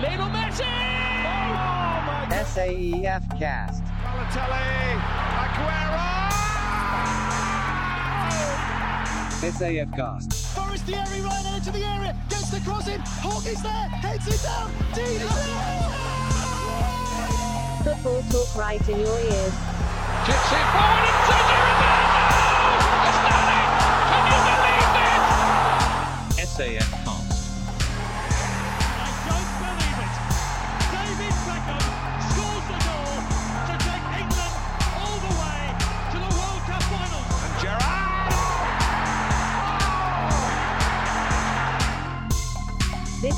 Lionel Messi! Oh my SAEF Cast. Balotelli! Aguero! SAF Cast. Forestieri right into the area, gets the cross in, Hawk is there, heads it down, Dean is there! Football talk right in your ears. Chips it forward and Sergi Roberto! Astounding! Can you believe this? SAF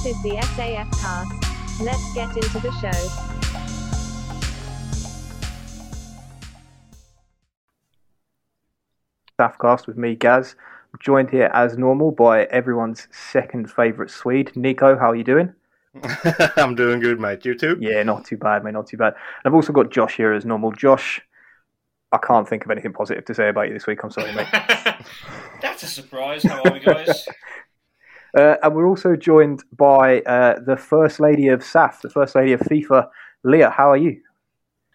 This is the SAF cast. Let's get into the show. Staffcast with me, Gaz. I'm joined here as normal by everyone's second favourite Swede, Nico. How are you doing? I'm doing good, mate. You too? Yeah, not too bad, mate. Not too bad. And I've also got Josh here as normal. Josh, I can't think of anything positive to say about you this week. I'm sorry, mate. That's a surprise. How are we, guys? Uh, and we're also joined by uh, the First Lady of SAF, the First Lady of FIFA, Leah. How are you?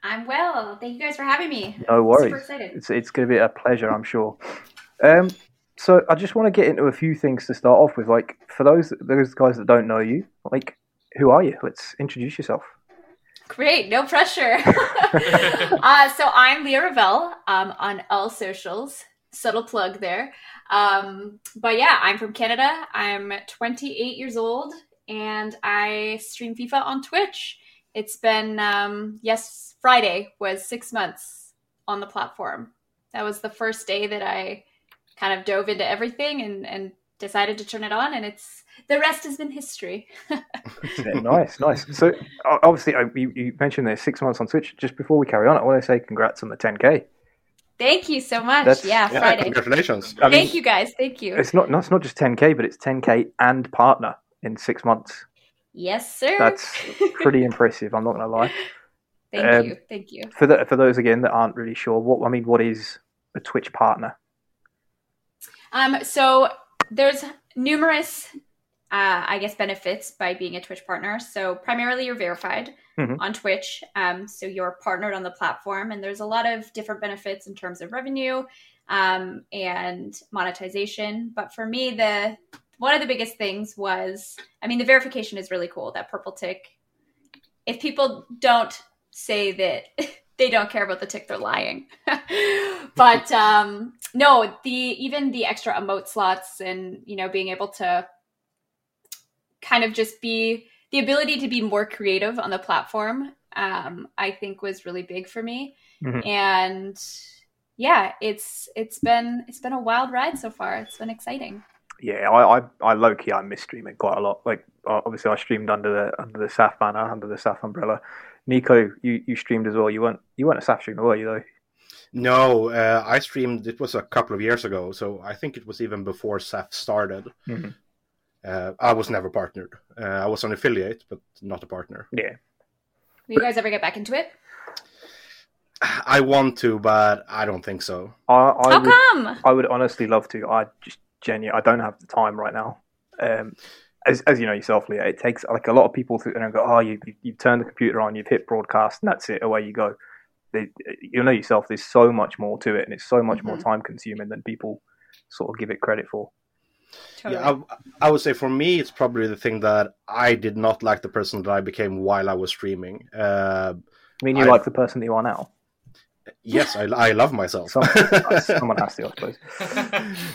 I'm well. Thank you guys for having me. No worries. Super excited. It's it's going to be a pleasure, I'm sure. Um, so I just want to get into a few things to start off with. Like for those those guys that don't know you, like who are you? Let's introduce yourself. Great, no pressure. uh, so I'm Leah Ravel um, on all socials. Subtle plug there. Um, but yeah, I'm from Canada. I'm 28 years old and I stream FIFA on Twitch. It's been, um, yes, Friday was six months on the platform. That was the first day that I kind of dove into everything and, and decided to turn it on, and it's the rest has been history. Nice, nice. So obviously, you, you mentioned there's six months on Twitch. Just before we carry on, I want to say congrats on the 10k. Thank you so much. That's- yeah, Yeah, Friday. congratulations. I mean, Thank you guys. Thank you. It's not, no, it's not just 10k, but it's 10k and partner in six months. Yes, sir. That's pretty impressive. I'm not going to lie. Thank um, you. Thank you. For the, for those again that aren't really sure, what I mean, what is a Twitch partner? Um, so there's numerous, uh, I guess, benefits by being a Twitch partner. So primarily, you're verified Mhm. on Twitch, um, so you're partnered on the platform, and there's a lot of different benefits in terms of revenue um, and monetization. But for me, the one of the biggest things was, I mean, the verification is really cool. That purple tick. If people don't say that they don't care about the tick, they're lying. but um, no, the even the extra emote slots and you know being able to kind of just be the ability to be more creative on the platform, um, I think was really big for me. Mhm. And yeah, it's it's been it's been a wild ride so far. It's been exciting. Yeah, I, I, I low key I miss streaming quite a lot. Like uh, obviously I streamed under the under the SAF banner, under the SAF umbrella. Nico, you, you streamed as well. You weren't you weren't a SAF streamer, were you though? No, uh, I streamed. It was a couple of years ago, so I think it was even before SAF started. Mhm. Uh, I was never partnered. Uh, I was an affiliate, but not a partner. Yeah. Will you guys ever get back into it? I want to, but I don't think so. I, I How would come? I would honestly love to. I just genuinely I don't have the time right now. Um, as as you know yourself, Leah, it takes like a lot of people to and go, oh, you you you've turned the computer on, you've hit broadcast, and that's it. Away you go. They, you know yourself. There's so much more to it, and it's so much more Mhm. time consuming than people sort of give it credit for. Totally. Yeah, I, I would say for me, it's probably the thing that I did not like the person that I became while I was streaming. Uh, I mean, you I- like the person that you are now. yes, I, I love myself. Someone, someone has to, I suppose.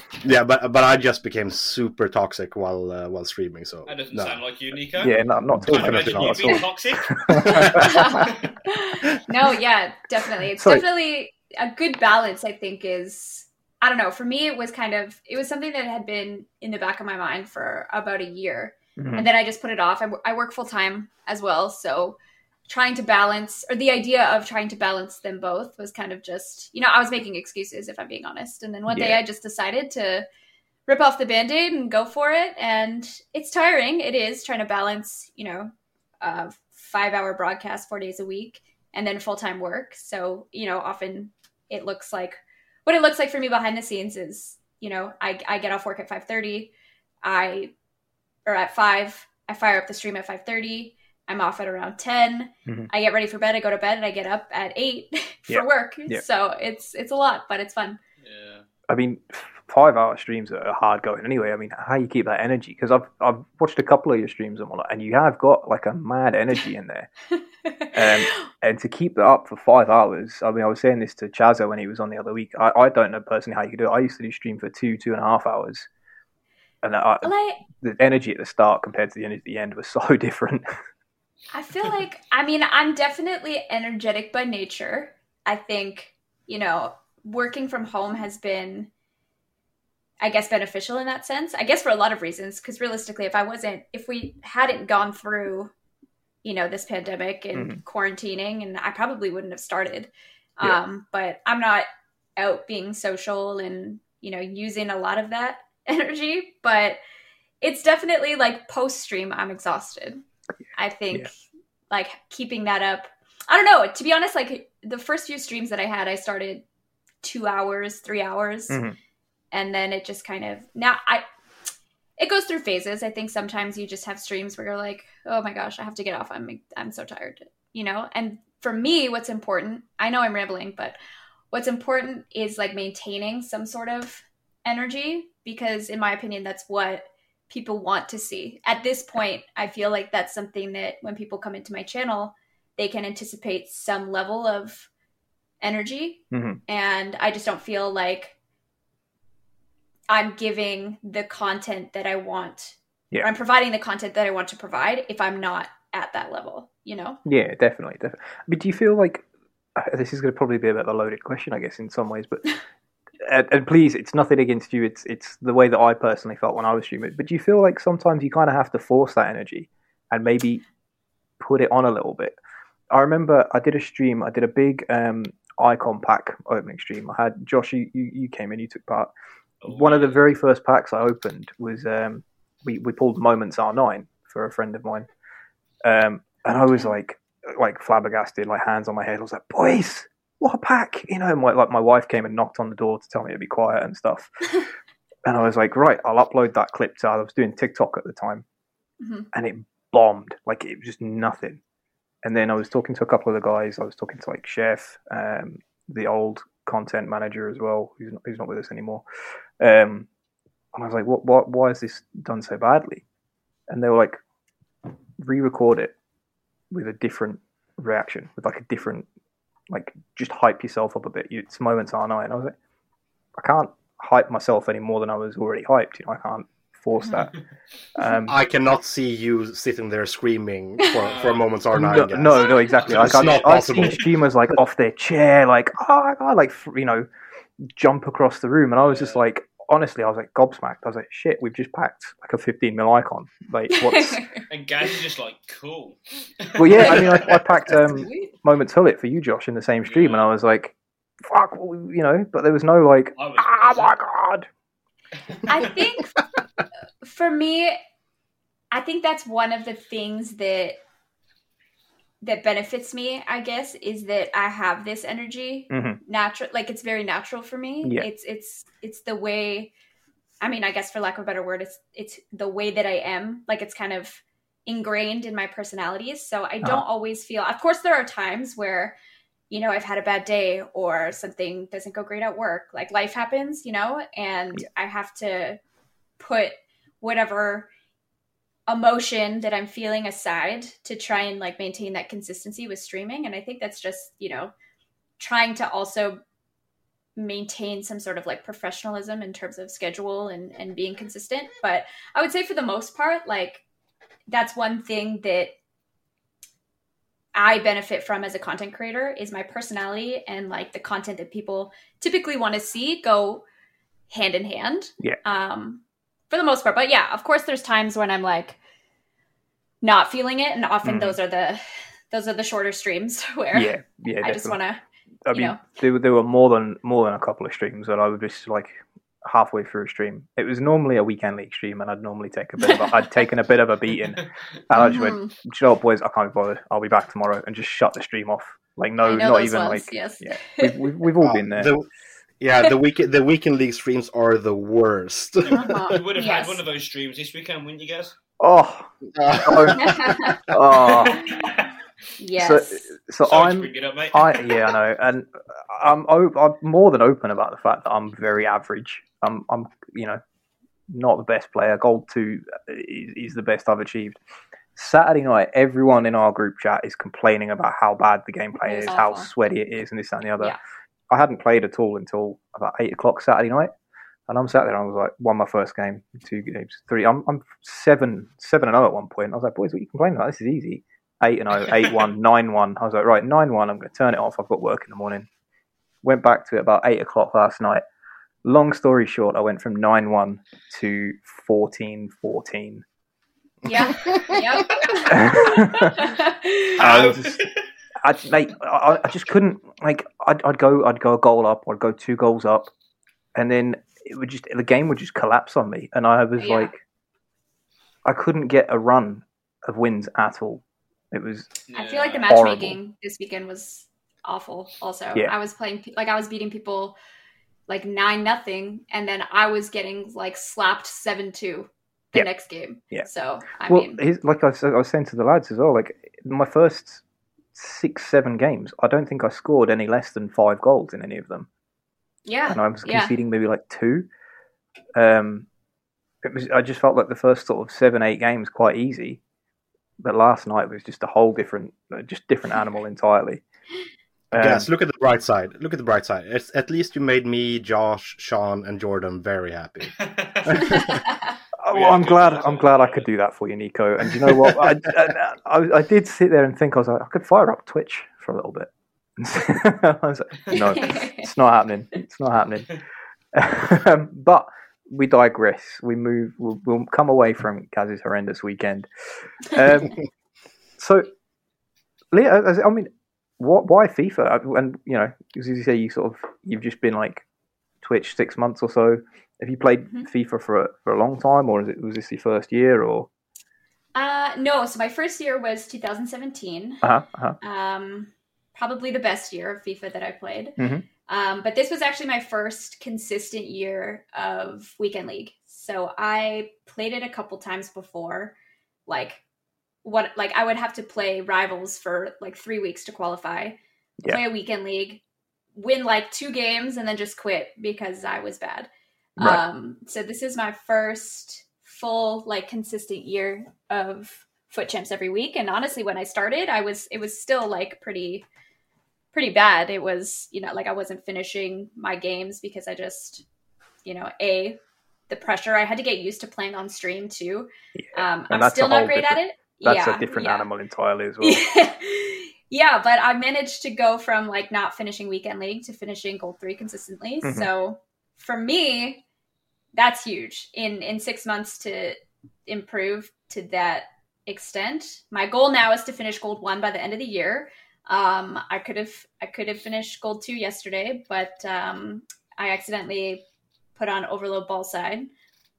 yeah, but but I just became super toxic while uh, while streaming. So That doesn't no. sound like you, Nico. Yeah, not not Can't talking imagine about you being at all. toxic. no, yeah, definitely. It's Sorry. definitely a good balance, I think, is I don't know. For me, it was kind of it was something that had been in the back of my mind for about a year, Mhm. and then I just put it off. I work full time as well, so trying to balance or the idea of trying to balance them both was kind of just you know I was making excuses if I'm being honest, and then one day I just decided to rip off the band-aid and go for it. And it's tiring. It is trying to balance you know a five hour broadcast four days a week and then full-time work. So you know often it looks like what it looks like for me behind the scenes is you know i, I get off work at 5.30 i or at 5 i fire up the stream at 5.30 I'm off at around 10. Mhm. I get ready for bed. I go to bed and I get up at 8 for Yeah. work. Yeah. So it's it's a lot, but it's fun. Yeah. I mean, five hour streams are hard going anyway. I mean, how you keep that energy? Because I've I've watched a couple of your streams and whatnot, and you have got like a mad energy in there. Um, and to keep that up for five hours, I mean, I was saying this to Chazo when he was on the other week. I, I don't know personally how you could do it. I used to do stream for two, two and a half hours, and I, like the energy at the start compared to the energy at the end was so different. I feel like I mean I'm definitely energetic by nature. I think you know working from home has been, I guess, beneficial in that sense. I guess for a lot of reasons. Because realistically, if I wasn't, if we hadn't gone through, you know, this pandemic and quarantining, and I probably wouldn't have started. Yeah. Um, but I'm not out being social and you know using a lot of that energy. But it's definitely like post stream, I'm exhausted. I think Yeah. like keeping that up. I don't know. To be honest, like the first few streams that I had, I started two hours, three hours, Mhm. and then it just kind of now I. It goes through phases. I think sometimes you just have streams where you're like, "Oh my gosh, I have to get off. I'm I'm so tired," you know. And for me, what's important, I know I'm rambling, but what's important is like maintaining some sort of energy because, in my opinion, that's what people want to see. At this point, I feel like that's something that when people come into my channel, they can anticipate some level of energy. Mhm. And I just don't feel like I'm giving the content that I want. Yeah. I'm providing the content that I want to provide if I'm not at that level, you know? Yeah, definitely, definitely. But do you feel like uh, this is going to probably be a bit of a loaded question, I guess, in some ways? But and, and please, it's nothing against you. It's it's the way that I personally felt when I was streaming. But do you feel like sometimes you kind of have to force that energy and maybe put it on a little bit? I remember I did a stream. I did a big um, icon pack opening stream. I had Josh. You, you you came in. You took part. One of the very first packs I opened was um, we we pulled Moments R9 for a friend of mine, um, and I was like like flabbergasted, like hands on my head. I was like, boys, what a pack, you know. My, like my wife came and knocked on the door to tell me to be quiet and stuff. and I was like, right, I'll upload that clip. To, I was doing TikTok at the time, Mhm. and it bombed. Like it was just nothing. And then I was talking to a couple of the guys. I was talking to like Chef, um, the old content manager as well, who's not, who's not with us anymore. Um, and I was like, what, what, why is this done so badly? And they were like, re-record it with a different reaction, with like a different, like just hype yourself up a bit. You, it's Moments R9? And I was like, I can't hype myself any more than I was already hyped. You know, I can't force that. Um, I cannot see you sitting there screaming for, for a moment's R9. no, guys. no, no, exactly. Like, It's I've, not I've seen possible. streamers like off their chair, like oh my god, like you know, jump across the room, and I was just like, honestly, I was like gobsmacked. I was like, shit, we've just packed like a 15 mil icon. Like, what's? And Gaz is just like, cool. well, yeah, I mean, I, I packed um, moments Gullit for you, Josh, in the same stream, and I was like, fuck, well, you know, but there was no like, I was oh my god. I think for me, I think that's one of the things that that benefits me, I guess, is that I have this energy Mhm. natural like it's very natural for me. Yeah. It's it's it's the way I mean, I guess for lack of a better word, it's it's the way that I am. Like it's kind of ingrained in my personality. So I don't Uh-huh. always feel of course there are times where you know, I've had a bad day or something doesn't go great at work. Like life happens, you know, and Yeah. I have to put whatever emotion that I'm feeling aside to try and like maintain that consistency with streaming. And I think that's just, you know, trying to also maintain some sort of like professionalism in terms of schedule and, and being consistent. But I would say for the most part, like that's one thing that I benefit from as a content creator is my personality and like the content that people typically want to see go hand in hand. Yeah. Um, for the most part, but yeah, of course, there's times when I'm like not feeling it, and often Mhm. those are the those are the shorter streams where Yeah, yeah, I just want to. I you mean, know. there, were- there were more than more than a couple of streams that I would just like halfway through a stream. It was normally a weekend league stream, and I'd normally take a bit of a, I'd taken a bit of a beating, and I just went, "Do you know boys? I can't be bothered. I'll be back tomorrow," and just shut the stream off. Like no, not even ones, like yes. yeah. We've, we've, we've all been there. The, yeah, the weekend the weekend league streams are the worst. Uh-huh. You would have Yes. had one of those streams this weekend, wouldn't you guys? Oh, oh. yes. So, so Sorry I'm bring it up, mate. I yeah, I know, and I'm op- I'm more than open about the fact that I'm very average. I'm I'm you know not the best player. Gold two is, is the best I've achieved. Saturday night, everyone in our group chat is complaining about how bad the gameplay It was is, how sweaty it is, and this that, and the other. Yeah. I hadn't played at all until about eight o'clock Saturday night, and I'm sat there. and I was like, won my first game, two games, three. I'm I'm seven seven and zero at one point. I was like, boys, what are you complaining about? This is easy. Eight and zero, oh, eight one, nine one. I was like, right, nine one. I'm going to turn it off. I've got work in the morning. Went back to it about eight o'clock last night. Long story short, I went from nine one to fourteen fourteen. yeah. Yep. I was just, I, mate, I, I just couldn't like. I'd, I'd go, I'd go a goal up, I'd go two goals up, and then it would just the game would just collapse on me, and I was Yeah. like, I couldn't get a run of wins at all. It was I feel like the Yeah. matchmaking this weekend was awful. Also, Yeah. I was playing like I was beating people like nine nothing, and then I was getting like slapped seven two the Yeah. next game. Yeah. So I well, mean, here's- like I was, I was saying to the lads as well. Like my first six, seven games, I don't think I scored any less than five goals in any of them. yeah, and I was yeah. conceding maybe like two. Um, it was. I just felt like the first sort of seven, eight games quite easy, but last night was just a whole different, uh, just different animal entirely. Um, yes, look at the bright side. Look at the bright side. It's, at least you made me, Josh, Sean, and Jordan very happy. oh, well, I'm glad. I'm glad I could do that for you, Nico. And you know what? I, I, I, I did sit there and think I was like, I could fire up Twitch for a little bit. I was like, no, it's not happening. It's not happening. um, but we digress. We move. We'll, we'll come away from Gaz's horrendous weekend. Um, so, Leah, I mean, what? Why FIFA? And you know, as you say, you sort of you've just been like Twitch six months or so. Have you played Mhm. FIFA for a, for a long time, or is it was this your first year? Or uh, no, so my first year was 2017. uh huh, uh-huh. um, probably the best year of FIFA that I played. Mhm. Um, but this was actually my first consistent year of Weekend League. So I played it a couple times before, like what like I would have to play rivals for like three weeks to qualify, Yeah. play a Weekend League, win like two games, and then just quit because I was bad. Right. Um, so this is my first full like consistent year of FUT Champs every week and honestly when i started i was it was still like pretty pretty bad it was you know like i wasn't finishing my games because i just you know a the pressure i had to get used to playing on stream too um i'm still not great at it That's yeah a different yeah. animal entirely as well. yeah, but I managed to go from like not finishing weekend league to finishing gold three consistently. Mhm. So for me, that's huge. In in six months to improve to that extent. My goal now is to finish gold one by the end of the year. Um, I could have I could have finished gold two yesterday, but um, I accidentally put on overload ball side,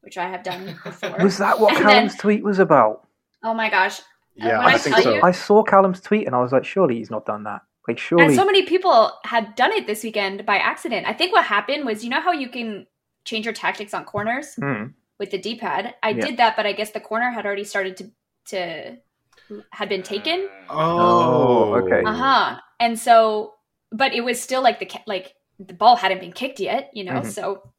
which I have done before. Was that what And Callum's then- tweet was about? oh my gosh! Yeah, when I, I think so. you- I saw Callum's tweet and I was like, surely he's not done that. Like, surely. And so many people had done it this weekend by accident. I think what happened was, you know how you can change your tactics on corners Hmm. with the D-pad. I Yeah. did that, but I guess the corner had already started to to had been taken. Oh, okay. Uh huh. And so, but it was still like the like the ball hadn't been kicked yet, you know. Mhm. So,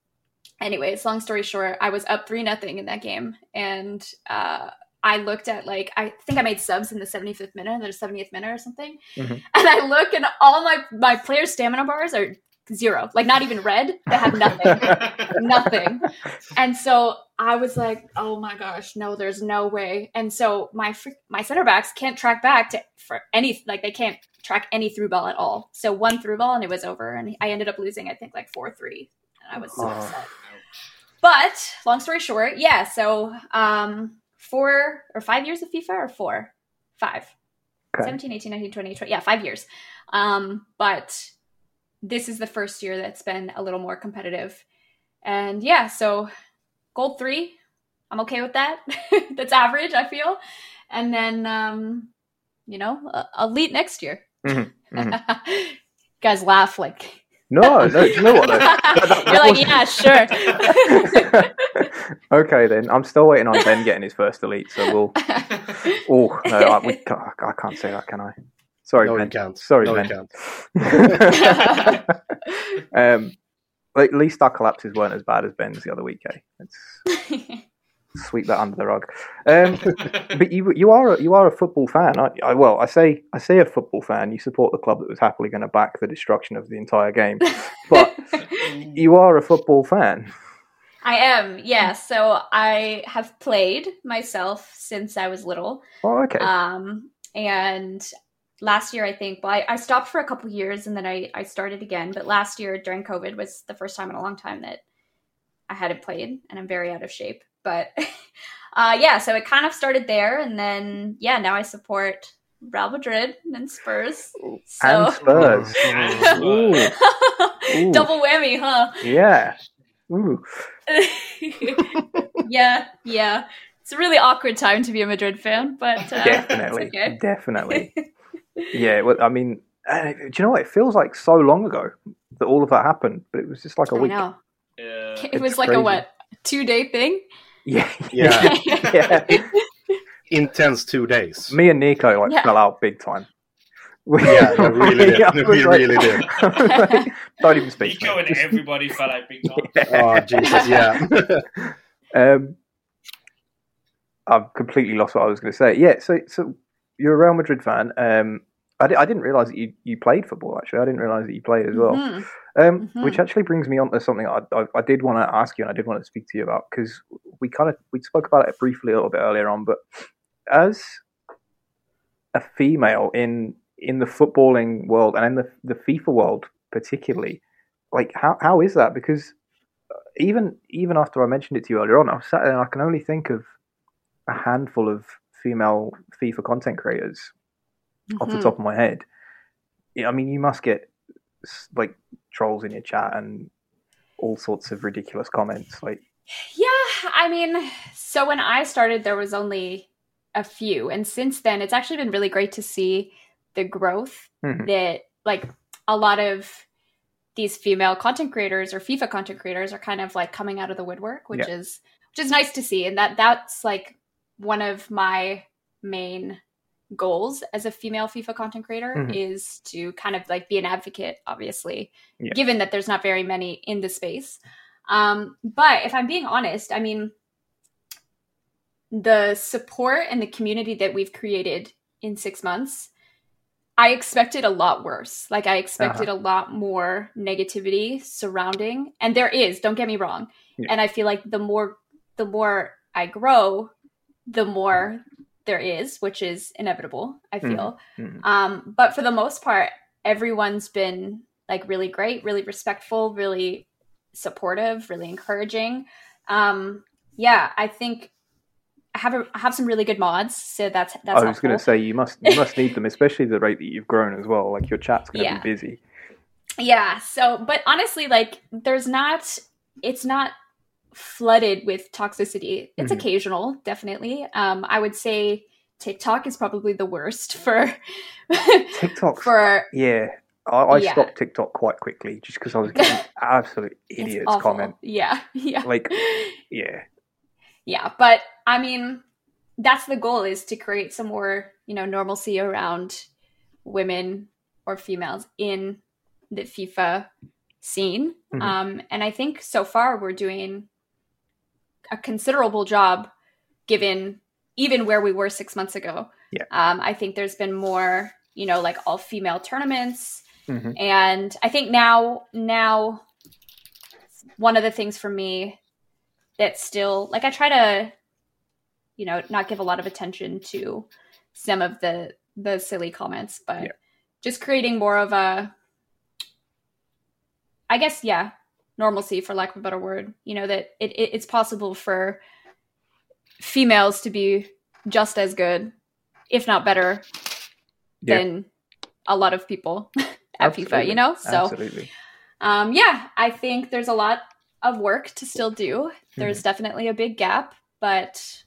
anyways, long story short, I was up three nothing in that game, and uh, I looked at like I think I made subs in the 75th minute or the 70th minute or something, Mhm. and I look and all my my players' stamina bars are zero, like not even red. They have nothing nothing. And so I was like, "Oh my gosh, no, there's no way." And so my my center backs can't track back to for any like they can't track any through ball at all. So one through ball and it was over, and I ended up losing I think like four three, and I was so Oh. upset. But long story short, yeah. So um, four or five years of FIFA or four, five. Okay. 17, 18, 19, 20, 20, yeah, five years. Um, but this is the first year that's been a little more competitive. And yeah, so gold three, I'm okay with that. that's average, I feel. And then, um, you know, elite next year. Mhm, Guys laugh like No, no. Do you know what? Though? That- that- You're like, yeah, sure. okay, then I'm still waiting on Ben getting his first elite, so we'll. Oh no, I, we can't, I can't say that, can I? Sorry, no, Ben. you can't. Sorry, no, Ben. you can't. um, at least our collapses weren't as bad as Ben's the other week. Eh? Let's sweep that under the rug. Um, but you you are a, you are a football fan, aren't you? I, well, I say I say a football fan. You support the club that was happily going to back the destruction of the entire game, but you are a football fan. I am, yeah. So I have played myself since I was little. Oh, okay. Um, and last year, I think, well, I, I stopped for a couple years and then I, I started again. But last year during COVID was the first time in a long time that I hadn't played, and I'm very out of shape. But uh, yeah, so it kind of started there, and then yeah, now I support Real Madrid and Spurs. So and Spurs. Ooh, Ooh. double whammy, huh? yeah. Ooh. yeah, yeah. It's a really awkward time to be a Madrid fan, but uh, definitely, it's okay. definitely. yeah. Well, I mean, uh, do you know what? It feels like so long ago that all of that happened, but it was just like a I week. know. Yeah. It was It's like crazy. a what two day thing. Yeah. Yeah. yeah. Intense two days. Me and Nico like Yeah. fell out big time. Yeah, they really did. I We was like- really did. Like, Don't even speak. Nico and everybody fell out big time. Oh Jesus, yeah. Um, I've completely lost what I was going to say. Yeah, so so you're a Real Madrid fan. Um, I, didn't realize that you, you played football. Actually, I didn't realize that you played as well. Mhm. Um, Mhm. Which actually brings me on to something I, I, I did want to ask you, and I did want to speak to you about because we kind of we spoke about it briefly a little bit earlier on. But as a female in in the footballing world and in the the FIFA world particularly, like how how is that? Because uh, even even after I mentioned it to you earlier on, I was sat there and I can only think of a handful of female FIFA content creators off the Mhm. top of my head. I mean, you must get like trolls in your chat and all sorts of ridiculous comments. Like, Yeah, I mean, so when I started, there was only a few, and since then, it's actually been really great to see the growth Mhm. that, like, a lot of these female content creators or FIFA content creators are kind of like coming out of the woodwork, which Yeah. is which is nice to see, and that that's like one of my main goals as a female FIFA content creator Mhm. is to kind of like be an advocate, obviously, Yeah. given that there's not very many in the space. Um, but if I'm being honest, I mean, the support and the community that we've created in six months, I expected a lot worse. Like, I expected a lot more negativity surrounding, and there is, don't get me wrong. Yeah. And I feel like the more, the more I grow, the more there is, which is inevitable, I Mhm. feel. Mhm. Um, but for the most part, everyone's been like really great, really respectful, really supportive, really encouraging. Um, yeah, I think I have a, I have some really good mods, so that's that's. I was going to say you must you must need them, especially the rate that you've grown as well. Like your chat's going to Yeah. be busy. Yeah. So, but honestly, like, there's not, it's not flooded with toxicity. It's Mhm. occasional, definitely. Um, I would say TikTok is probably the worst for, TikTok. for, yeah, I, I Yeah. stopped TikTok quite quickly just because I was getting absolute idiots awful. comment. Yeah. Yeah. Like, yeah, yeah. But I mean, that's the goal is to create some more, you know, normalcy around women or females in the FIFA scene. Mhm. Um, and I think so far we're doing a considerable job given even where we were six months ago. Yeah. Um, I think there's been more, you know, like all female tournaments. hmm And I think now, now one of the things for me that still, like, I try to, you know, not give a lot of attention to some of the the silly comments, but Yeah. just creating more of a, I guess, yeah, normalcy for lack of a better word. You know that it, it it's possible for females to be just as good, if not better, Yeah. than a lot of people at FIFA. You know, so absolutely. um, yeah, I think there's a lot of work to still do. There's definitely a big gap, but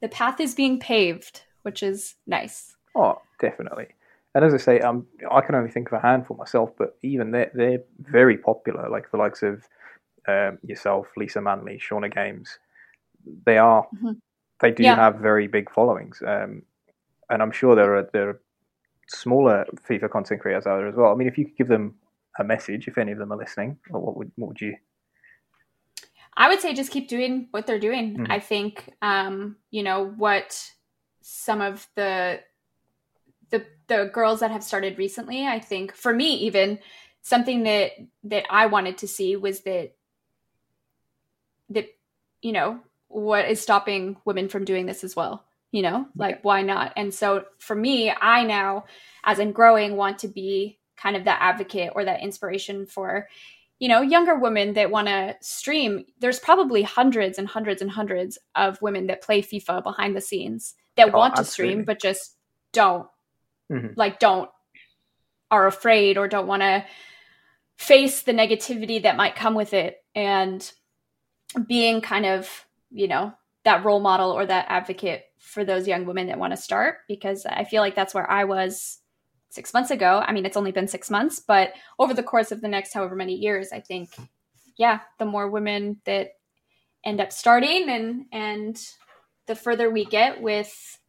the path is being paved, which is nice. Oh, definitely. And as I say, um, I can only think of a handful myself, but even they're they're very popular. Like the likes of um, yourself, Lisa Manley, Shauna Games. They are Mhm. they do Yeah. have very big followings, um, and I'm sure there are there are smaller FIFA content creators out there as well. I mean, if you could give them a message, if any of them are listening, what would what would you? I would say just keep doing what they're doing. Mhm. I think, um, you know, what some of the the the girls that have started recently, I think, for me, even something that that I wanted to see was that that you know what is stopping women from doing this as well. You know, like why not? And so for me, I now, as I'm growing, want to be kind of that advocate or that inspiration for you know, younger women that want to stream, there's probably hundreds and hundreds and hundreds of women that play FIFA behind the scenes that Oh, want to absolutely. stream, but just don't, Mhm. like, don't, are afraid or don't want to face the negativity that might come with it. And being kind of, you know, that role model or that advocate for those young women that want to start, because I feel like that's where I was six months ago. I mean, it's only been six months, but over the course of the next however many years, I think, yeah, the more women that end up starting and and the further we get with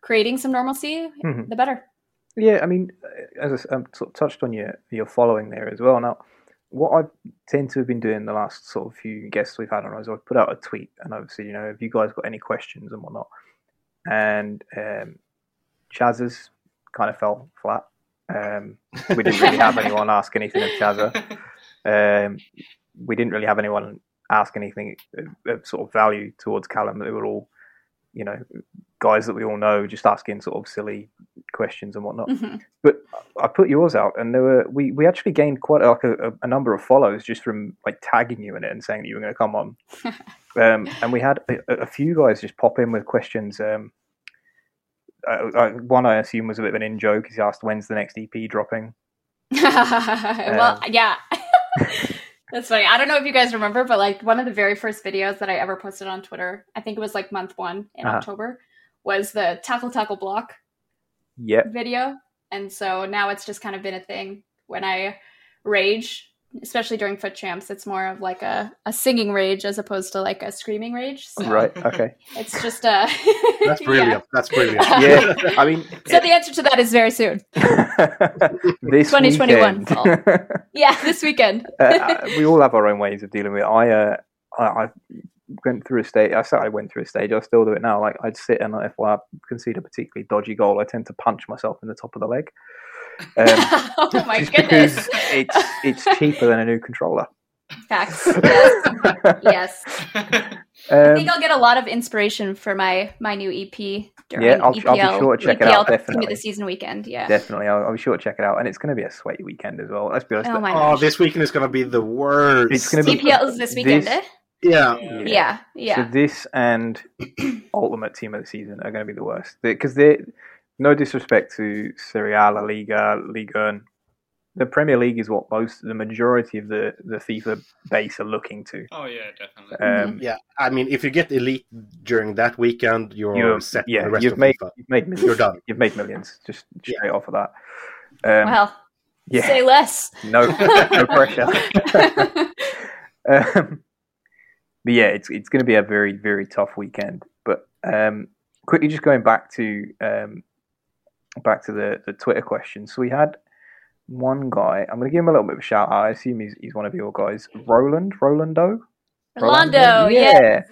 creating some normalcy, Mhm. the better. Yeah, I mean, as I, um, sort of touched on your your following there as well. Now, what I tend to have been doing the last sort of few guests we've had on is I've put out a tweet, and obviously, you know, have you guys got any questions and whatnot? And um, Chaz's kind of fell flat. Um, we didn't really have anyone ask anything of Chazza. Um, we didn't really have anyone ask anything of, of sort of value towards Callum. They were all, you know, guys that we all know, just asking sort of silly questions and whatnot. Mhm. But I put yours out, and there were we, we actually gained quite like a, a number of follows just from like tagging you in it and saying that you were going to come on. um, and we had a, a few guys just pop in with questions. Um, uh, uh, one I assume was a bit of an in joke. He asked, "When's the next EP dropping?" well, yeah. That's funny. I don't know if you guys remember, but like one of the very first videos that I ever posted on Twitter, I think it was like month one in Uh-huh. October, was the tackle tackle block Yep. video. And so now it's just kind of been a thing when I rage, especially during FUT Champs, it's more of like a, a singing rage as opposed to like a screaming rage. So Right. Okay. it's just a That's brilliant. That's brilliant. Yeah. I mean, So the answer to that is very soon. this 2021 weekend- Yeah, this weekend. uh, we all have our own ways of dealing with it. I, uh, I, I went through a stage. I said I went through a stage. I still do it now. Like I'd sit and if I concede a particularly dodgy goal, I tend to punch myself in the top of the leg. Um, oh my just goodness. because it's it's cheaper than a new controller. Facts. Yes. yes. I think Um, I'll get a lot of inspiration for my my new EP during Yeah, I'll- I'll be sure to check it out, definitely. the season weekend. Yeah. definitely, I'll, I'll be sure to check it out, and it's going to be a sweaty weekend as well. Let's be honest. Oh my Oh, gosh. this weekend is gonna be the worst. It's gonna be- EPL is this weekend, This- eh? Yeah. Yeah. Yeah. Yeah. So this and Ultimate Team of the Season are going to be the worst because they, no disrespect to Serie A, La Liga, Liga, and the Premier League is what most, the majority of the the FIFA base are looking to. Oh yeah, definitely. Um, Yeah, I mean, if you get elite during that weekend, you're, You're, set yeah, the rest you've of made FIFA. you've made millions. You're done. You've made millions just Yeah. straight off of that. Um, well, yeah, say less. no, no pressure. um, but yeah, it's it's going to be a very very tough weekend. But um, quickly, just going back to um, back to the the Twitter question. So we had one guy. I'm going to give him a little bit of a shout out. I assume he's he's one of your guys, Roland Rolando. Rolando, yeah.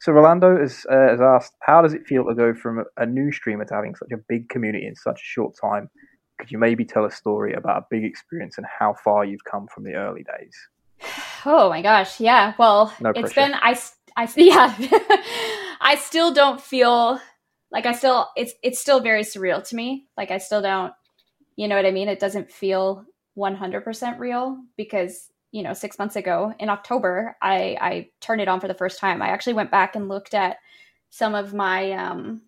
So Rolando has, uh, has asked, how does it feel to go from a new streamer to having such a big community in such a short time? Could you maybe tell a story about a big experience and how far you've come from the early days? Oh my gosh, yeah. Well, No it's been I. yeah. I still don't feel like I still it's it's still very surreal to me. Like I still don't you know what I mean? It doesn't feel 100% real because, you know, 6 months ago in October, I I turned it on for the first time. I actually went back and looked at some of my um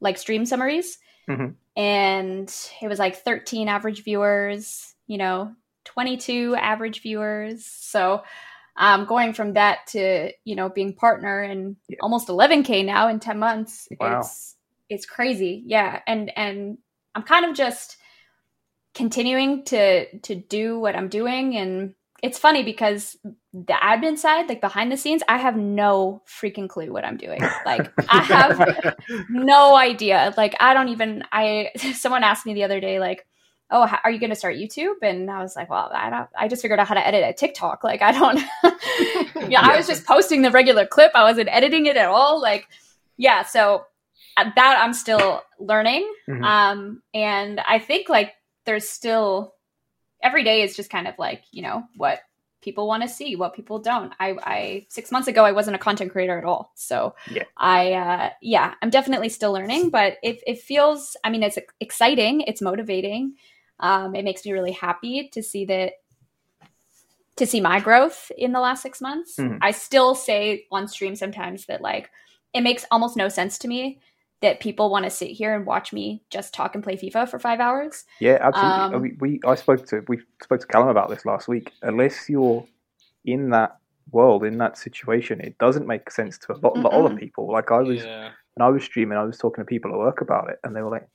like stream summaries Mhm. and it was like 13 average viewers, you know, 22 average viewers. So um, going from that to you know being partner and Yeah. almost 11k now in 10 months, Wow. it's it's crazy. Yeah, and and I'm kind of just continuing to to do what I'm doing and it's funny because the admin side, like behind the scenes, I have no freaking clue what I'm doing. Like I have no idea. Like I don't even I someone asked me the other day like, "Oh, how, are you going to start YouTube?" And I was like, "Well, I don't I just figured out how to edit a TikTok. Like I don't Yeah, I was just posting the regular clip. I wasn't editing it at all. Like yeah, so uh, that I'm still learning. Mhm. Um and I think like there's still every day is just kind of like you know what people want to see what people don't i i six months ago i wasn't a content creator at all so Yeah. i uh yeah i'm definitely still learning but it, it feels i mean it's exciting it's motivating um it makes me really happy to see that to see my growth in the last six months Mhm. i still say on stream sometimes that like it makes almost no sense to me that people want to sit here and watch me just talk and play FIFA for five hours. Yeah, absolutely. Um, we, we I spoke to we spoke to Callum about this last week. Unless you're in that world, in that situation, it doesn't make sense to a lot, lot of people. Like I was Yeah. when I was streaming, I was talking to people at work about it, and they were like,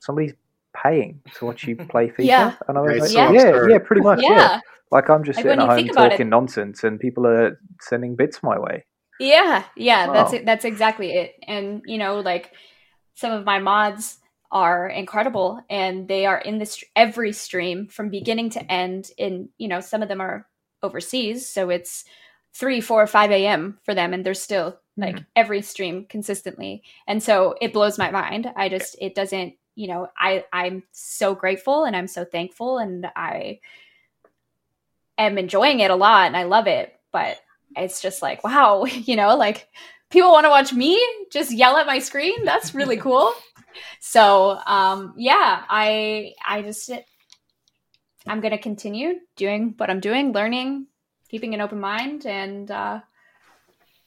"Somebody's paying to watch you play FIFA," Yeah. and I was It's like, so "Yeah, yeah, pretty much, yeah." yeah. Like I'm just Like, sitting at home think about talking nonsense, and people are sending bits my way. Yeah, yeah, that's it. That's exactly it. And you know, like some of my mods are incredible, and they are in this every stream from beginning to end. In you know, some of them are overseas, so it's three, four, five a.m. for them, and they're still hmm. like every stream consistently. And so it blows my mind. I just it doesn't. You know, I I'm so grateful and I'm so thankful, and I am enjoying it a lot, and I love it, but it's just like wow you know like people want to watch me just yell at my screen? That's really cool. So um yeah i i just i'm gonna continue doing what i'm doing learning keeping an open mind and uh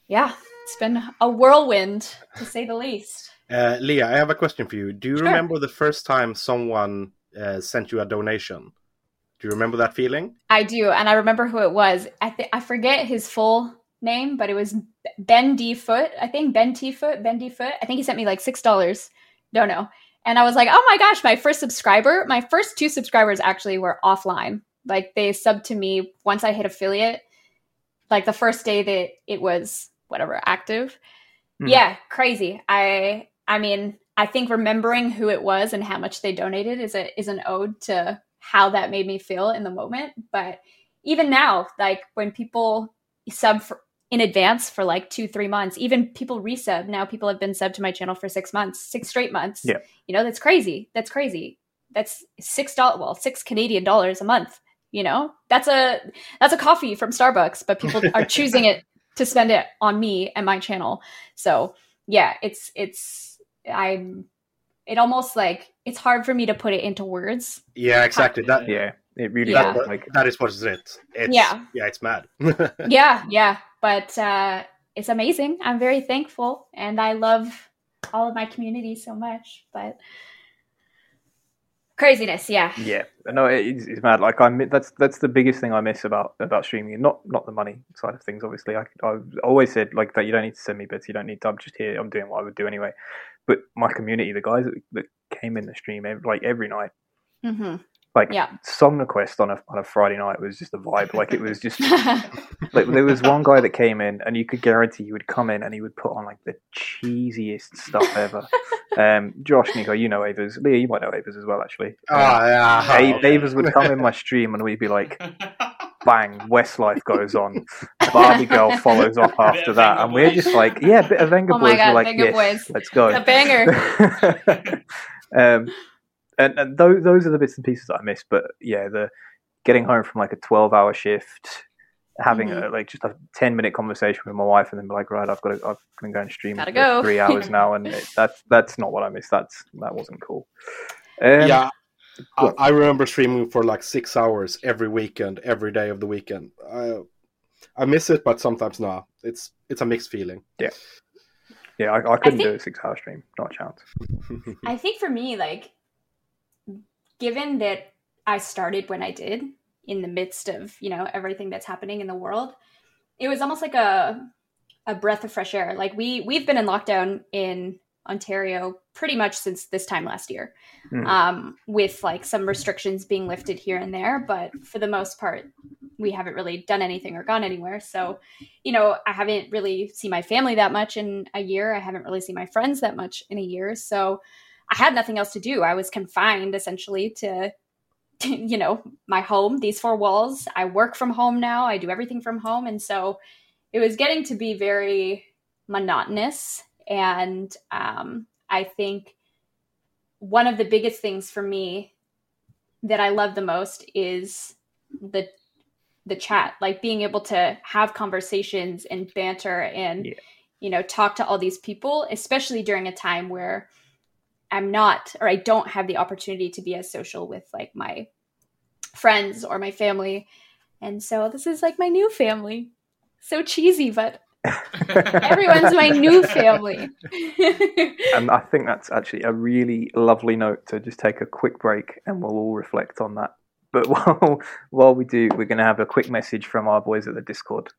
yeah it's been a whirlwind to say the least Uh, Leah, I have a question for you. Do you Sure. remember the first time someone uh, sent you a donation? Do you remember that feeling? I do, and I remember who it was. I th- I forget his full name, but it was Ben D Foot. I think Ben T Foot. Ben D Foot. I think he sent me like six dollars. Don't know. And I was like, oh my gosh, my first subscriber. My first two subscribers actually were offline. Like they subbed to me once I hit affiliate. Like the first day that it was whatever active. Mhm. Yeah, crazy. I I mean, I think remembering who it was and how much they donated is a is an ode to how that made me feel in the moment. But even now, like when people sub for, in advance for like two, three months, even people resub. Now people have been sub to my channel for six months, six straight months. Yeah. You know, that's crazy. That's crazy. That's six dollars well, six Canadian dollars a month. You know? That's a that's a coffee from Starbucks, but people are choosing it to spend it on me and my channel. So yeah, it's it's I'm it almost like it's hard for me to put it into words. Yeah, exactly. That Yeah, it really Yeah. is like that is what is it. It's, Yeah. yeah, it's mad. yeah, yeah. But uh it's amazing. I'm very thankful and I love all of my community so much. But craziness, yeah. Yeah, no, it- it's, it's mad. Like I, mi- that's that's the biggest thing I miss about about streaming. Not not the money side of things. Obviously, I I always said like that. You don't need to send me bits. You don't need to. I'm just here. I'm doing what I would do anyway. But my community, the guys that, that came in the stream like every night, hmm like Yeah. song request on a on a Friday night was just a vibe. Like it was just like there was one guy that came in and you could guarantee he would come in and he would put on like the cheesiest stuff ever. um, Josh, Nico, you know Avers. Leah, you might know Avers as well, actually. Um, Ah, yeah. A- okay. Avers would come in my stream and we'd be like, bang, Westlife goes on. Barbie Girl follows up after that. And we're just like, yeah, bit of Venga Oh my Boys. God, we're like, Venga yes, Boys. let's go. A banger. um, and, and those, those are the bits and pieces that I miss. But yeah, the getting home from like a 12 hour shift, having Mm-hmm. a, like just a 10 minute conversation with my wife and then be like, right, I've got to, I've been going to stream Gotta for go. three hours now. And it, that's, that's not what I miss. That's, that wasn't cool. Um, yeah. I. I remember streaming for like six hours every weekend, every day of the weekend. I, I miss it, but sometimes no. It's it's a mixed feeling. Yeah, I, I couldn't do think- a six hour stream. Not a chance. I think for me, like, given that I started when I did in the midst of, you know, everything that's happening in the world, it was almost like a a breath of fresh air. Like we we've been in lockdown in Ontario pretty much since this time last year, Hmm. um, with like some restrictions being lifted here and there. But for the most part, we haven't really done anything or gone anywhere. So, you know, I haven't really seen my family that much in a year. I haven't really seen my friends that much in a year. So I had nothing else to do. I was confined essentially to, you know, my home, these four walls. I work from home now. I do everything from home. And so it was getting to be very monotonous. And um, I think one of the biggest things for me that I love the most is the the chat, like being able to have conversations and banter and Yeah. you know talk to all these people, especially during a time where I'm not or I don't have the opportunity to be as social with like my friends or my family. And so this is like my new family. So cheesy, but everyone's my new family. and I think that's actually a really lovely note to just take a quick break and we'll all reflect on that. But while while we do, we're going to have a quick message from our boys at the Discord.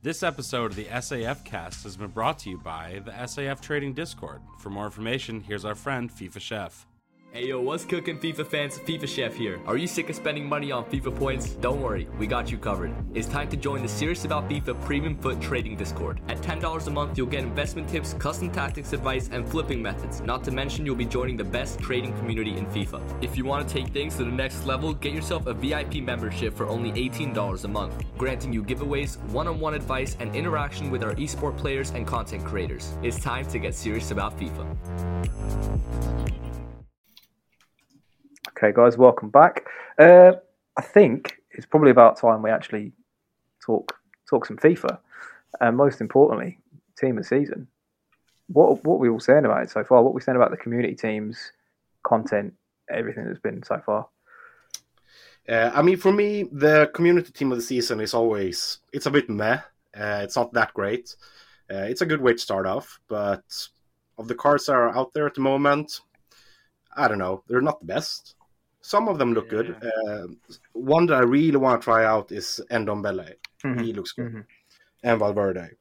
This episode of the SAF cast has been brought to you by the SAF Trading Discord. For more information, here's our friend FIFA Chef. Hey yo, what's cooking FIFA fans? FIFA Chef here. Are you sick of spending money on FIFA points? Don't worry, we got you covered. It's time to join the Serious About FIFA Premium FUT Trading Discord. At $10 a month, you'll get investment tips, custom tactics advice, and flipping methods. Not to mention, you'll be joining the best trading community in FIFA. If you want to take things to the next level, get yourself a VIP membership for only $18 a month, granting you giveaways, one-on-one advice, and interaction with our esport players and content creators. It's time to get serious about FIFA. Okay, guys, welcome back. Uh, I think it's probably about time we actually talk talk some FIFA, and most importantly, team of the season. What what we all saying about it so far? What we saying about the community teams, content, everything that's been so far? Uh, I mean, for me, the community team of the season is always it's a bit meh. Uh, it's not that great. Uh, it's a good way to start off, but of the cards that are out there at the moment, I don't know. They're not the best. Some of them look good. Uh, one that I really want to try out is Ndombele. Mhm. He looks good. Mhm. And Valverde.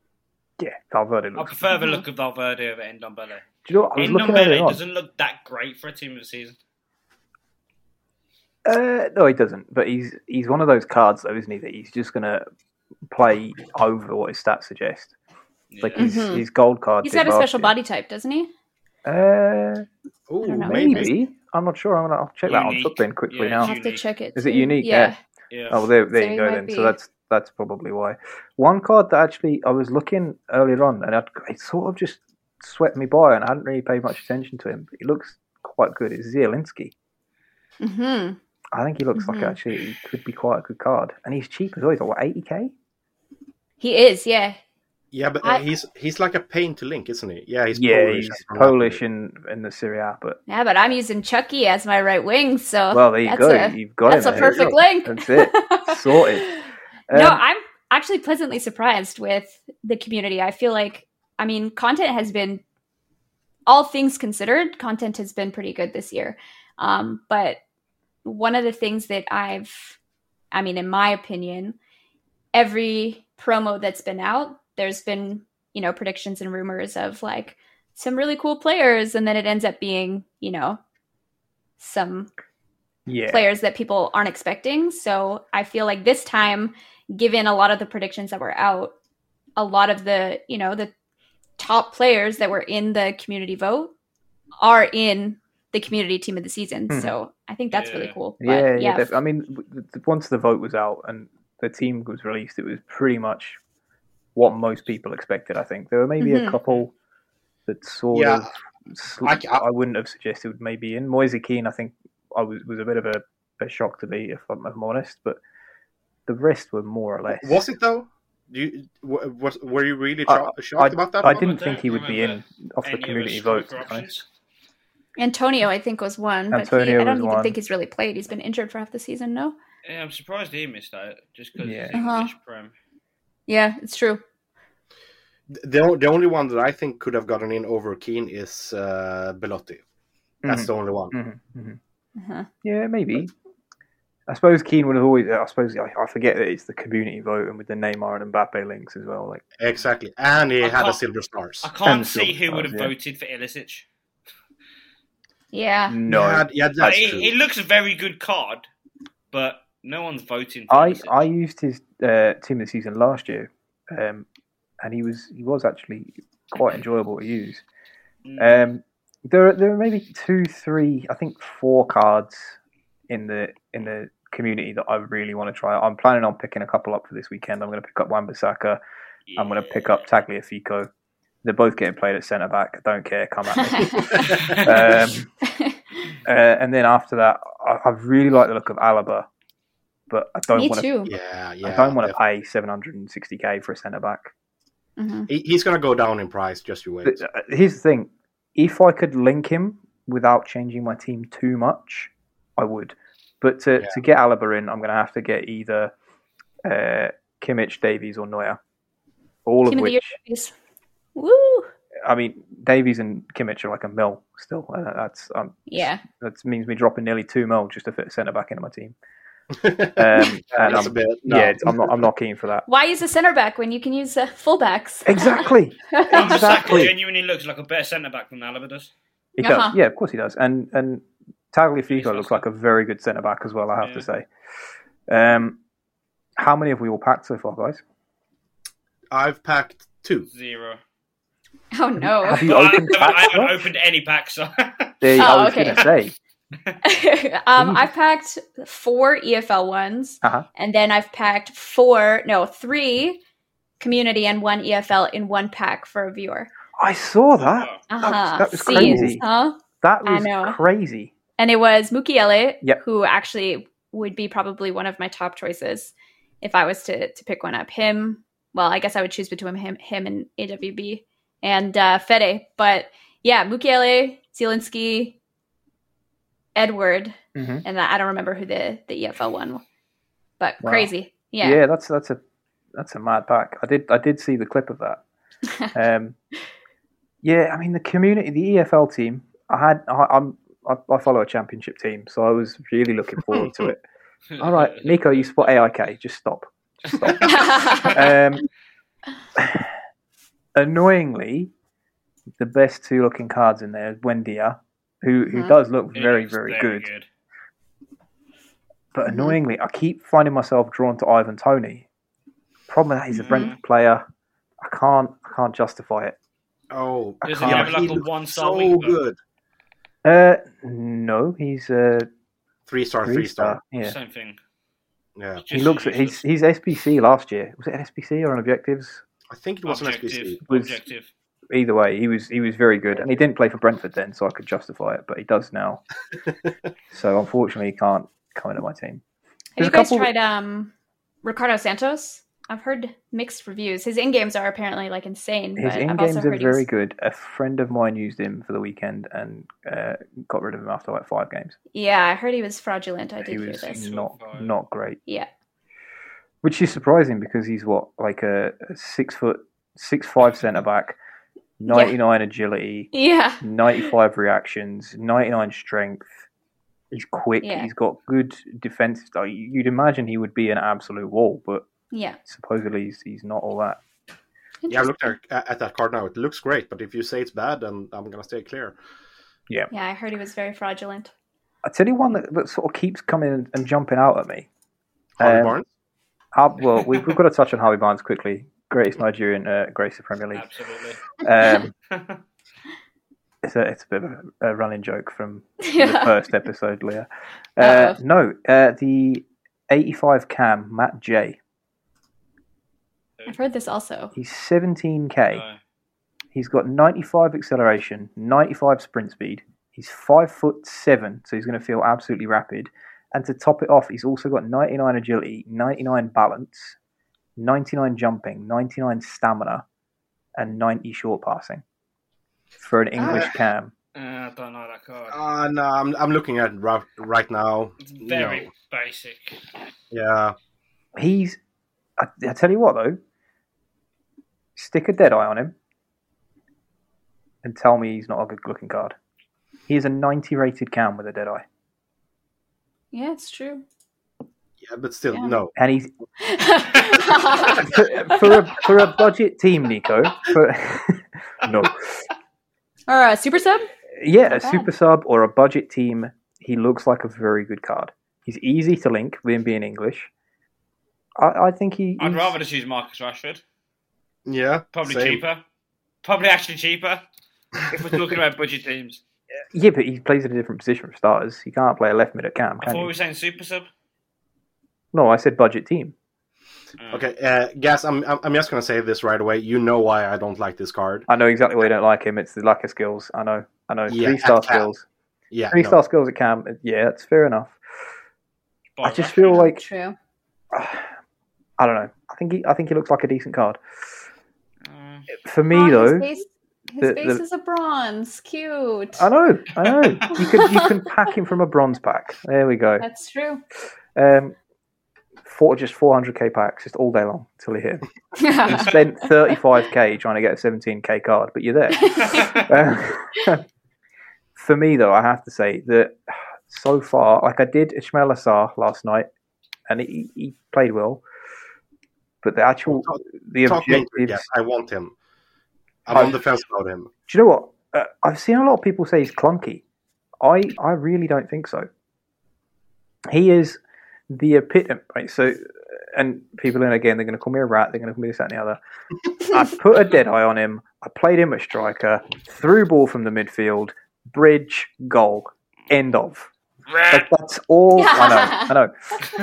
Yeah, Valverde I looks. prefer the look of Valverde over Ndombele. Do you know what I was looking at Ndombele doesn't look that great for a team of the season. Uh, no, he doesn't. But he's he's one of those cards, though, isn't he? That he's just gonna play over what his stats suggest. Like Yeah. his, Mhm. his gold card. He's got a special year. body type, doesn't he? Uh, Oh, don't know. maybe. I'm not sure. I'm gonna I'll check that on Unique. Quickly Yeah, now. I'll have to check it. Is it unique? Yeah. Yeah. Oh, there, there So you go then. be- So that's that's probably why. One card that actually I was looking earlier on, and I'd, it sort of just swept me by, and I hadn't really paid much attention to him. But he looks quite good. It's Zielinski. hmm I think he looks like Mhm. actually he could be quite a good card, and he's cheap as well. He's like what eighty k. He is, yeah. Yeah, but uh, I- he's he's like a pain to link, isn't he? Yeah, he's Yeah, Polish. he's Polish in in the Serie A, but Yeah, but I'm using Chucky as my right wing, so well, there you go. A, You've got that's him. a there. perfect link. That's it. Sorted. no, Um, I'm actually pleasantly surprised with the community. I feel like, I mean, content has been, all things considered, content has been pretty good this year. Um, but one of the things that I've, I mean, in my opinion, every promo that's been out, there's been, you know, predictions and rumors of like some really cool players, and then it ends up being, you know, some yeah. players that people aren't expecting. So I feel like this time, given a lot of the predictions that were out, a lot of the, you know, the top players that were in the community vote are in the community team of the season. Mhm. So I think that's really cool. But, Yeah, yeah. yeah, I mean, once the vote was out and the team was released, it was pretty much what most people expected. I think there were maybe a Mhm. couple that sort Yeah. of sl- I- I, I- wouldn't have suggested maybe in Moise Kean. I think I was was a bit of a, a shock to me if I'm, if I'm honest, but the rest were more or less. Was it though? Do you, was, were you really I- cho- shocked about that? I one? didn't think he would be in off the community vote. striker To be honest. options? Antonio, I think, was one, but he, Antonio I don't even one. think he's really played. He's been injured for half the season, no? Yeah, I'm surprised he missed out just because Yeah. he's Uh-huh. English Prem. Yeah, it's true. The, the only one that I think could have gotten in over Kean is uh, Belotti. That's Mhm. the only one. Mhm, mhm. Uh-huh. Yeah, maybe. I suppose Kean would have always. I suppose I, I forget that it's the community vote and with the Neymar and Mbappe links as well. Like Exactly. And he I had a silver stars. I can't And see who Silva would have yeah. voted for Ilicic. Yeah. no, Yeah, yeah, that's it, true. it looks a very good card, but no one's voting for I Ilicic. I used his uh, team of the season last year, um, and he was he was actually quite enjoyable to use. Mm. Um, there, are- there are maybe two, three, I think four cards in the in the community that I really want to try. I'm planning on picking a couple up for this weekend. I'm going to pick up Wan-Bissaka. I'm going to pick up Tagliafico. They're both getting played at centre back. I don't care. Come at me. um, uh, and then after that, I, I really like the look of Alaba, but I don't want to. yeah, yeah. I don't want to pay 760k for a centre back. hmm He- He's gonna go down in price. Just you wait. But, uh, here's the thing: if I could link him without changing my team too much, I would. But to, Yeah. to get Alaba in, I'm going to have to get either uh, Kimmich, Davies, or Neuer. All Team of of the which, please. Woo! I mean, Davies and Kimmich are like a mil still. Uh, that's um, Yeah. that means me dropping nearly two mil just to fit a centre back into my team. Um, and I'm, bit. No. yeah, I'm not. I'm not keen for that. Why use a center back when you can use uh, fullbacks? Exactly. Wan-Bissaka exactly. genuinely looks like a better centre back than Alaba does. He Uh-huh. does. Yeah, of course he does. And and Tagliafico He's looks like a very good centre back as well. I have Yeah. to say. Um, how many have we all packed so far, guys? I've packed two. Zero. oh no. Have you Well, I, opened haven't, I haven't opened any packs, so There Oh, I was okay. going to say. um, I've packed four EFL ones, Uh-huh. and then I've packed four, no, three community and one EFL in one pack for a viewer. I saw that. Uh-huh. that was Sees, crazy. Huh? That was crazy. And it was Mukiele, Yep. who actually would be probably one of my top choices if I was to to pick one up. Him, well, I guess I would choose between him, him and AWB and uh, Fede. But yeah, Mukiele, Zielinski, Edward, Mhm. and I don't remember who the the EFL one, but Wow. crazy. Yeah. Yeah. that's that's a that's a mad pack. I did I did see the clip of that. Um, yeah, I mean the community, the EFL team. I had I, I'm I, I follow a championship team, so I was really looking forward to it. All right, Nico, you spot AIK. Just stop. Just stop. um, annoyingly, the best two looking cards in there is Buendia, who who does look It very very good. good. But annoyingly, I keep finding myself drawn to Ivan Toney. Problem is, he's a Mhm. Brentford player. I can't I can't justify it. Oh, I Does can't- he have like he a one-star so wing good. Uh, no, he's uh, Three star, three, three star. star. Yeah, Same thing. Yeah, he Just looks. He's useless. he's SBC last year. Was it an SBC or an Objectives? I think it was an objective. SBC. Was- Objective. Either way, he was he was very good, and he didn't play for Brentford then, so I could justify it. But he does now. so unfortunately, he can't come into my team. Have There's you guys couple- tried um, Ricardo Santos? I've heard mixed reviews. His in games are apparently like insane. His in games are very he's, good. A friend of mine used him for the weekend and uh, got rid of him after like five games. Yeah, I heard he was fraudulent. I did He hear was this. not not great. Yeah. which is surprising because he's what like a, a six foot six five centre back, ninety nine agility, Yeah. ninety five reactions, ninety nine strength. He's quick. Yeah. He's got good defense. Like, you'd imagine he would be an absolute wall, but Yeah. supposedly he's, he's not all that. Yeah, I looked at, at that card now. It looks great, but if you say it's bad, then I'm gonna stay clear. Yeah. Yeah, I heard he was very fraudulent. I tell you one that, that sort of keeps coming and jumping out at me. Harvey Um, Barnes. Har- well, we've, we've got to touch on Harvey Barnes quickly. Greatest Nigerian, uh, greatest of Premier League. Absolutely. Um, it's a it's a bit of a, a running joke from the first episode, Leah. Uh, Uh-oh. no, uh, the 85 cam Matt J. I've heard this also. He's 17k. No. He's got 95 acceleration, 95 sprint speed. He's five foot seven, so he's going to feel absolutely rapid. And to top it off, he's also got 99 agility, 99 balance, 99 jumping, 99 stamina, and 90 short passing for an English Ah. cam. Uh, I don't know that card. Uh, no, I'm, I'm looking at right, right now. It's very No. basic. Yeah, He's. I, I tell you what, though, stick a dead eye on him and tell me he's not a good looking card. He is a 90 rated cam with a dead eye. Yeah, it's true. Yeah, but still, Yeah. no. and he's for, for a for a budget team, Nico. For, no, or a super sub? yeah, a bad. super sub or a budget team. He looks like a very good card. He's easy to link with him being English. I, I think he. I'd he's- rather just use Marcus Rashford. Yeah, Probably same. cheaper. Probably actually cheaper. if we're talking about budget teams. Yeah, but he plays in a different position for starters. He can't play a left mid at camp. I can thought we were saying super sub. No, I said budget team. Uh, Okay, uh, Gaz, I'm, I'm I'm just gonna say this right away. You know why I don't like this card. I know exactly why you don't like him. It's the lack of skills. I know. I know. Yeah, Three star skills. Yeah, Three no. star skills at cam. Yeah, that's fair enough. Boy, I just feel like True. I don't know. I think he, I think he looks like a decent card. Uh, For me Oh, though, his base, his the- base the- is a bronze. Cute. I know, I know. You can you can pack him from a bronze pack. There we go. That's true. Um, for just 400k packs, just all day long until you hit. him. You spent 35k trying to get a 17k card, but you're there. Um, for me, though, I have to say that so far, like I did Ismaila Sarr last night, and he, he played well, but the actual Talk- the Talk me into it, objectives. Gaz. I want him. I'm I- on the fence about him. Do you know what? Uh, I've seen a lot of people say he's clunky. I I really don't think so. He is the epitome, right? So, and people, and again, they're going to call me a rat. They're going to call me this, that, and the other. I put a dead eye on him. I played him at striker. Threw ball from the midfield. Bridge goal. End of. Like, that's all I know. I know.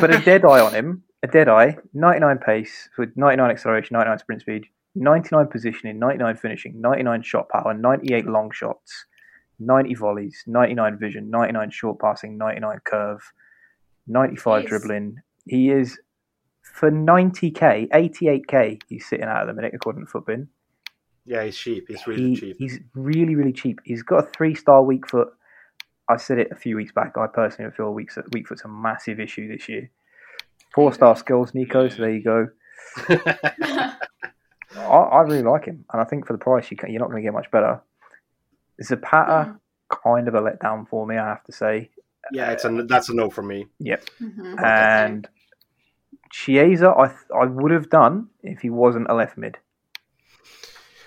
But a dead eye on him, a dead eye, 99 pace with 99 acceleration, 99 sprint speed, 99 positioning, 99 finishing, 99 shot power, 98 long shots, 90 volleys, 99 vision, 99 short passing, 99 curve, 95 Jeez. dribbling. He is for 90k, 88k. He's sitting out at the minute according to Futbin. Yeah, he's cheap. He's really He, cheap. he's really, really cheap. He's got a three star weak foot. I said it a few weeks back. I personally feel weak, weak foot's a massive issue this year. Four star skills, Nico. So there you go. I, I really like him, and I think for the price, you can, you're not going to get much better. Zapata mm. kind of a letdown for me, I have to say. Yeah, it's a that's a no for me. Yep. Mhm. And Chiesa, I th- I would have done if he wasn't a left mid.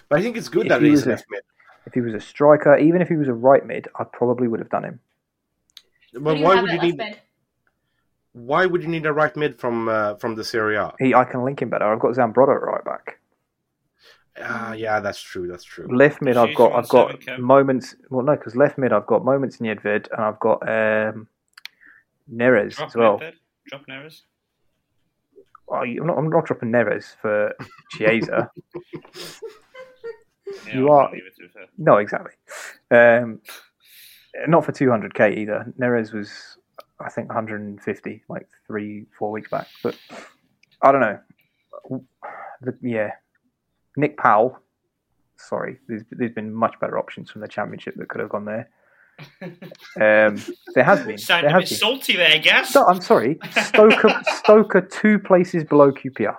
But I think it's good If that he he's a- left mid. If he was a striker, even if he was a right mid, I probably would have done him. Who But why would you left need mid? why would you need a right mid from uh, from the Serie A? He, I can link him better. I've got Zambrotta right back. Ah, yeah, that's true. That's true. Left mid, I've got I've got moments. Well, no, because left mid, I've got moments in Nedved, and I've got um, Neres Drop as well. Nedved, Drop Neres. Oh, I'm not, I'm not dropping Neres for Chiesa. Yeah, You I'll are- leave it to be fair. no, exactly. Um, not for 200k either. Neres was, I think, 150 like three, four weeks back. But I don't know. The, yeah, Nick Powell. Sorry, there's, there's been much better options from the championship that could have gone there. Um, there has been. Sounded There a has bit been. salty there, Gaz. So, I'm sorry. Stoker, Stoker, two places below QPR.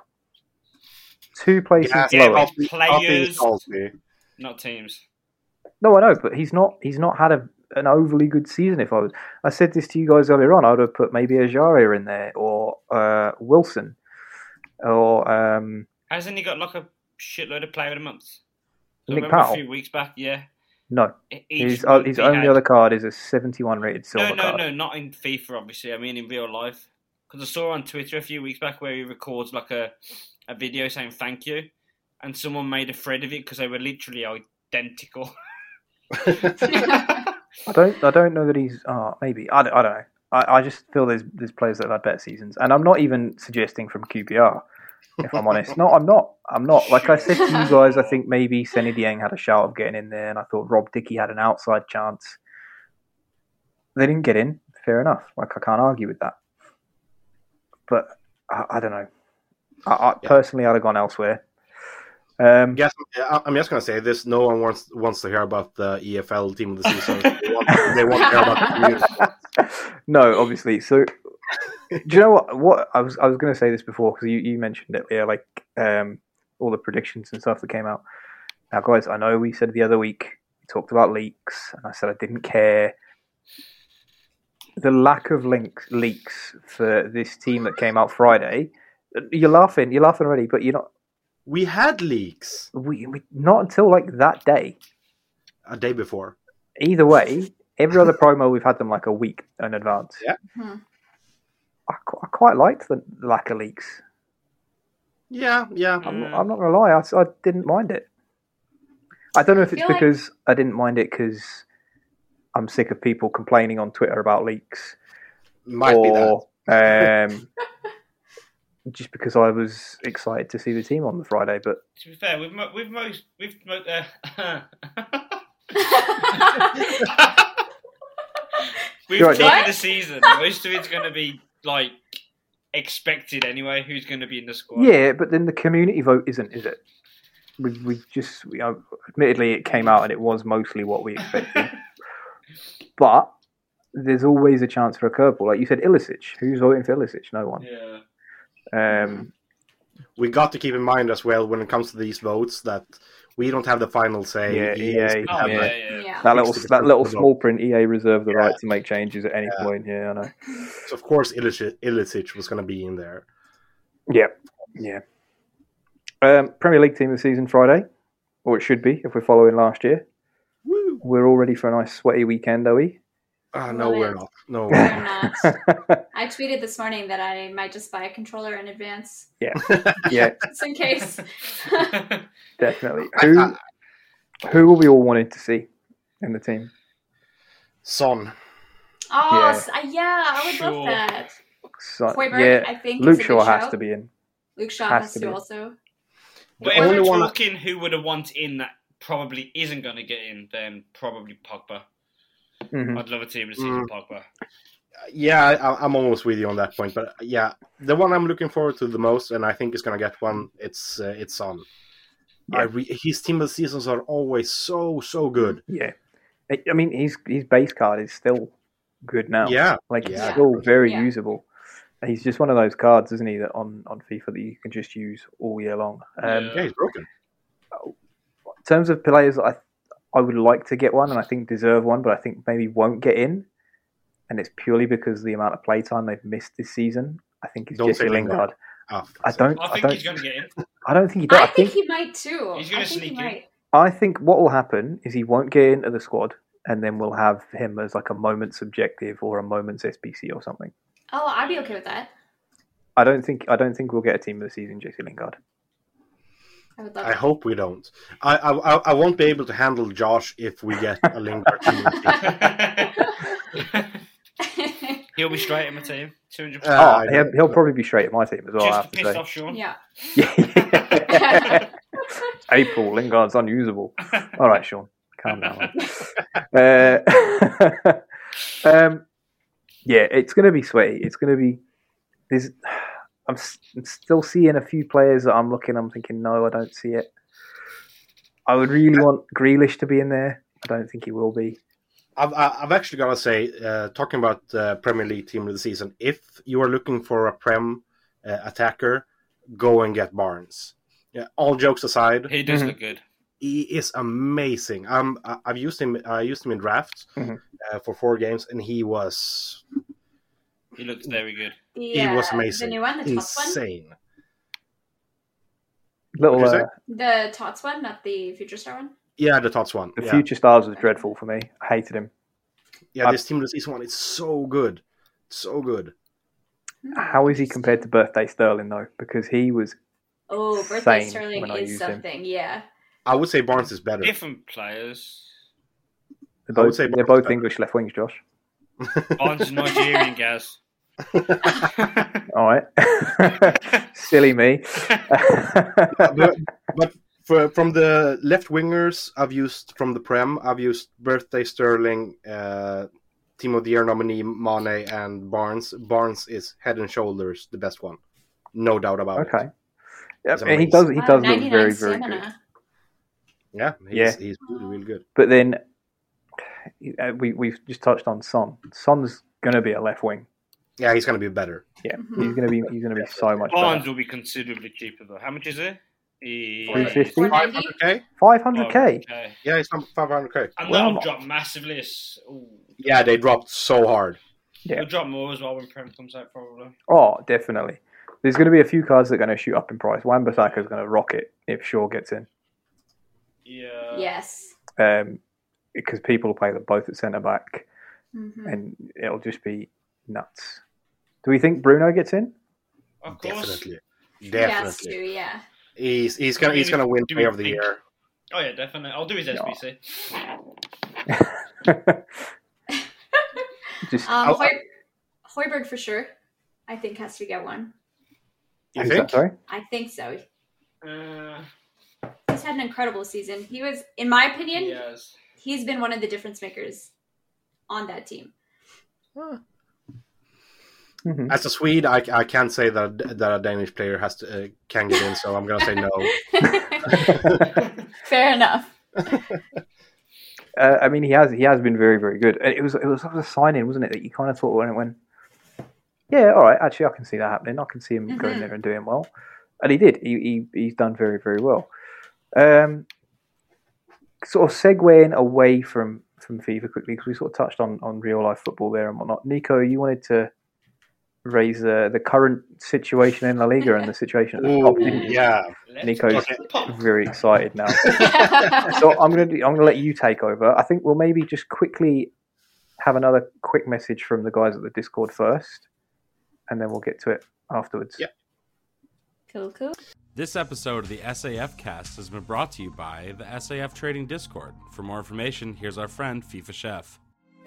Two places Yeah, Yeah, lower. but I'll be- I'll be players- Not teams. No, I know, but he's not. He's not had a, an overly good season. If I was, I said this to you guys earlier on. I would have put maybe Ajaria in there or uh, Wilson, or um, Hasn't he got like a shitload of player of the month? I Nick Powell? a few weeks back, yeah. no. His month uh, his only had- other card is a seventy-one rated silver No, no, card. no, not in FIFA, obviously. I mean in real life. Because I saw on Twitter a few weeks back where he records like a, a video saying thank you, and someone made a thread of it because they were literally identical. I don't. I don't know that he's. Oh, maybe. I don't, I don't know. I, I just feel there's there's players that have had better seasons, and I'm not even suggesting from QPR. If I'm honest, no, I'm not. I'm not. Like I said to you guys, I think maybe Seny Dieng had a shout of getting in there, and I thought Rob Dickie had an outside chance. They didn't get in. Fair enough. Like I can't argue with that. But I, I don't know. I, I personally, I'd have gone elsewhere. Um, Yes, I- I'm just gonna say this. No one wants wants to hear about the EFL team of the season. they, want, they want to hear about the community. No, obviously. So, do you know what? What I was I was going to say this before because you, you mentioned it, yeah, like um, all the predictions and stuff that came out. Now, guys, I know we said the other week we talked about leaks, and I said I didn't care. the lack of links leaks for this team that came out Friday. You're laughing. You're laughing already, but you're not. We had leaks We, we not until like that day. a day before. Either way, every other promo we've had them like a week in advance. Yeah. Hmm. I, qu- I quite liked the lack of leaks. Yeah, yeah. I'm, Mm. I'm not gonna lie, I didn't mind it. I don't know if it's feel like- because I didn't mind it because I'm sick of people complaining on Twitter about leaks, Might be that. or um, just because I was excited to see the team on the Friday. But To be fair, with mo- with most with mo- uh, with You're right, team What? the season, most of it's going to be like expected anyway. Who's going to be in the squad? yeah, but then the community vote isn't, is it? We we just we, uh, admittedly it came out and it was mostly what we expected, but there's always a chance for a curveball. Like you said, Ilicic. Who's voting for Ilicic? No one. Yeah. Um, We got to keep in mind as well when it comes to these votes that we don't have the final say. Yeah, EA 's EA. Oh yeah, yeah. yeah. That little that little of the vote. small print EA reserved the Yeah. right to make changes at any Yeah. point. Yeah, I know. So of course Ilicic, Ilicic was going to be in there. Yeah, yeah. Um, Premier League team of the season Friday, or it should be if we're following last year. Woo! We're all ready for a nice sweaty weekend, are we? Ah, no, Love we're not. No, We're we're not. not. I tweeted this morning that I might just buy a controller in advance, yeah, yeah, just in case. definitely. Who who will we all wanted to see in the team? Son. Oh, Yeah. uh, yeah, I would Sure. love that. So, Højbjerg, yeah, I think, Luke Shaw has shout. to be in. Luke Shaw has has, to to, also. But The if only we're one I- who would have want in that probably isn't going to get in, then probably Pogba. Mhm. I'd love a team to see for Mm. Pogba. Yeah, I, I'm almost with you on that point. But yeah, the one I'm looking forward to the most, and I think is going to get one, it's uh, it's Son. I re- his team of the seasons are always so so good. Yeah, I I mean his his base card is still good now. Yeah, like it's still very Yeah. usable. He's just one of those cards, isn't he, that on, on FIFA that you can just use all year long. Um, Yeah. yeah, he's broken. In terms of players that I I would like to get one and I think deserve one, but I think maybe won't get in, and it's purely because of the amount of playtime they've missed this season. I think it's Don't Jesse Lingard. Lingard. Ah, I don't. I I, don't. he's going to get in. I don't think he does. I I think think. he might too. He's gonna I think sneak in. might. I think what will happen is he won't get into the squad, and then we'll have him as like a moment's objective or a moment's SBC or something. Oh, I'd be okay with that. I don't think. I don't think we'll get a team of the season, Jesse Lingard. I I that. hope we don't. I, I I- I won't be able to handle Josh if we get a Lingard team. He'll be straight in my team. 200%. Uh, oh, he'll, he'll probably be straight at my team as well. I Just have to to piss say. off Sean. yeah. Yeah. April Lingard's unusable. All right, Sean, calm down. uh, um, yeah, it's going to be sweaty. It's going to be. There's. I'm, s- I'm still seeing a few players that I'm looking. I'm thinking, no, I don't see it. I would really want Grealish to be in there. I don't think he will be. I've, I've actually got to say, uh, talking about uh, Premier League team of the season, if you are looking for a Prem uh, attacker, go and get Barnes. Yeah, all jokes aside, He does Mhm. look good. he is amazing. Um, I- I've used him. I used him in drafts Mhm. uh, for four games, and he was He looks very good. The, he was amazing, The new one, the Tots one. insane. Little. What'd Uh, The Tots one, not the Future Star one. Yeah, the Tots one. the yeah, Future Stars was dreadful for me. I hated him. yeah. This team of the one is so good, so good. How is he compared to Birthday Sterling though? Because he was Oh, Birthday Sterling when I is used him. something. Yeah. I would say Barnes is better. Different players. they're I would both, say they're both. English left wings, Josh. Barnes is Nigerian, Gaz. All right, silly me. but, but for, from the left wingers, I've used from the Prem, I've used Birthday Sterling, uh, Team of the Year nominee Mane, and Barnes. Barnes is head and shoulders the best one, no doubt about it. okay, yeah, He's and he does. He Wow, does look 99 very, very good. Yeah, he's, Yeah. he's really, really good. But then uh, we we've just touched on Son. Son's going to be a left wing. Yeah, he's going to be better. Yeah, Mhm. he's going to be. He's going to be so much Barnes better. will be considerably cheaper though. How much is it? He- 350? 490? 500k? Five hundred k. Yeah, he's not 500k. And Well, that'll I'm- drop massively. ooh. Yeah, they dropped so hard. Yeah. We'll drop more as well when Prem comes out, probably. Oh, definitely. There's going to be a few cards that are going to shoot up in price. Wan Bissaka is going to rock it if Shaw gets in. Yeah. yes. Um, because people will play them both at centre back, Mhm. and it'll just be nuts. Do we think Bruno gets in? Of course. Definitely, Yes, definitely. too, yeah. He's he's gonna he's gonna win Do Player of the think- Year. Oh yeah, definitely. I'll do his Yeah. SBC. just Um, Hoy- Højbjerg for sure. I think has to get one. You who's that, think? sorry? I think so. Uh, He's had an incredible season. He was, in my opinion, yes. he's been one of the difference makers on that team. Mhm. As a Swede, I, I can't say that that a Danish player has to uh, can get in, so I'm gonna say no. Fair enough. Uh, I mean, he has he has been very very good. It was it was sort of a sign in, wasn't it? That you kind of thought when it went, yeah, all right, actually, I can see that happening. I can see him going Mhm. there and doing well, and he did. He, he he's done very very well. Um, sort of segueing away from from FIFA quickly because we sort of touched on on real life football there and whatnot. Nico, you wanted to raise uh, the current situation in La Liga and the situation at the top. Ooh, didn't yeah. Let's Nico's very excited now. so I'm gonna do, I'm gonna let you take over. I think we'll maybe just quickly have another quick message from the guys at the Discord first, and then we'll get to it afterwards. Yeah. Cool, cool. This episode of the SAF cast has been brought to you by the SAF Trading Discord. For more information, here's our friend FIFA Chef.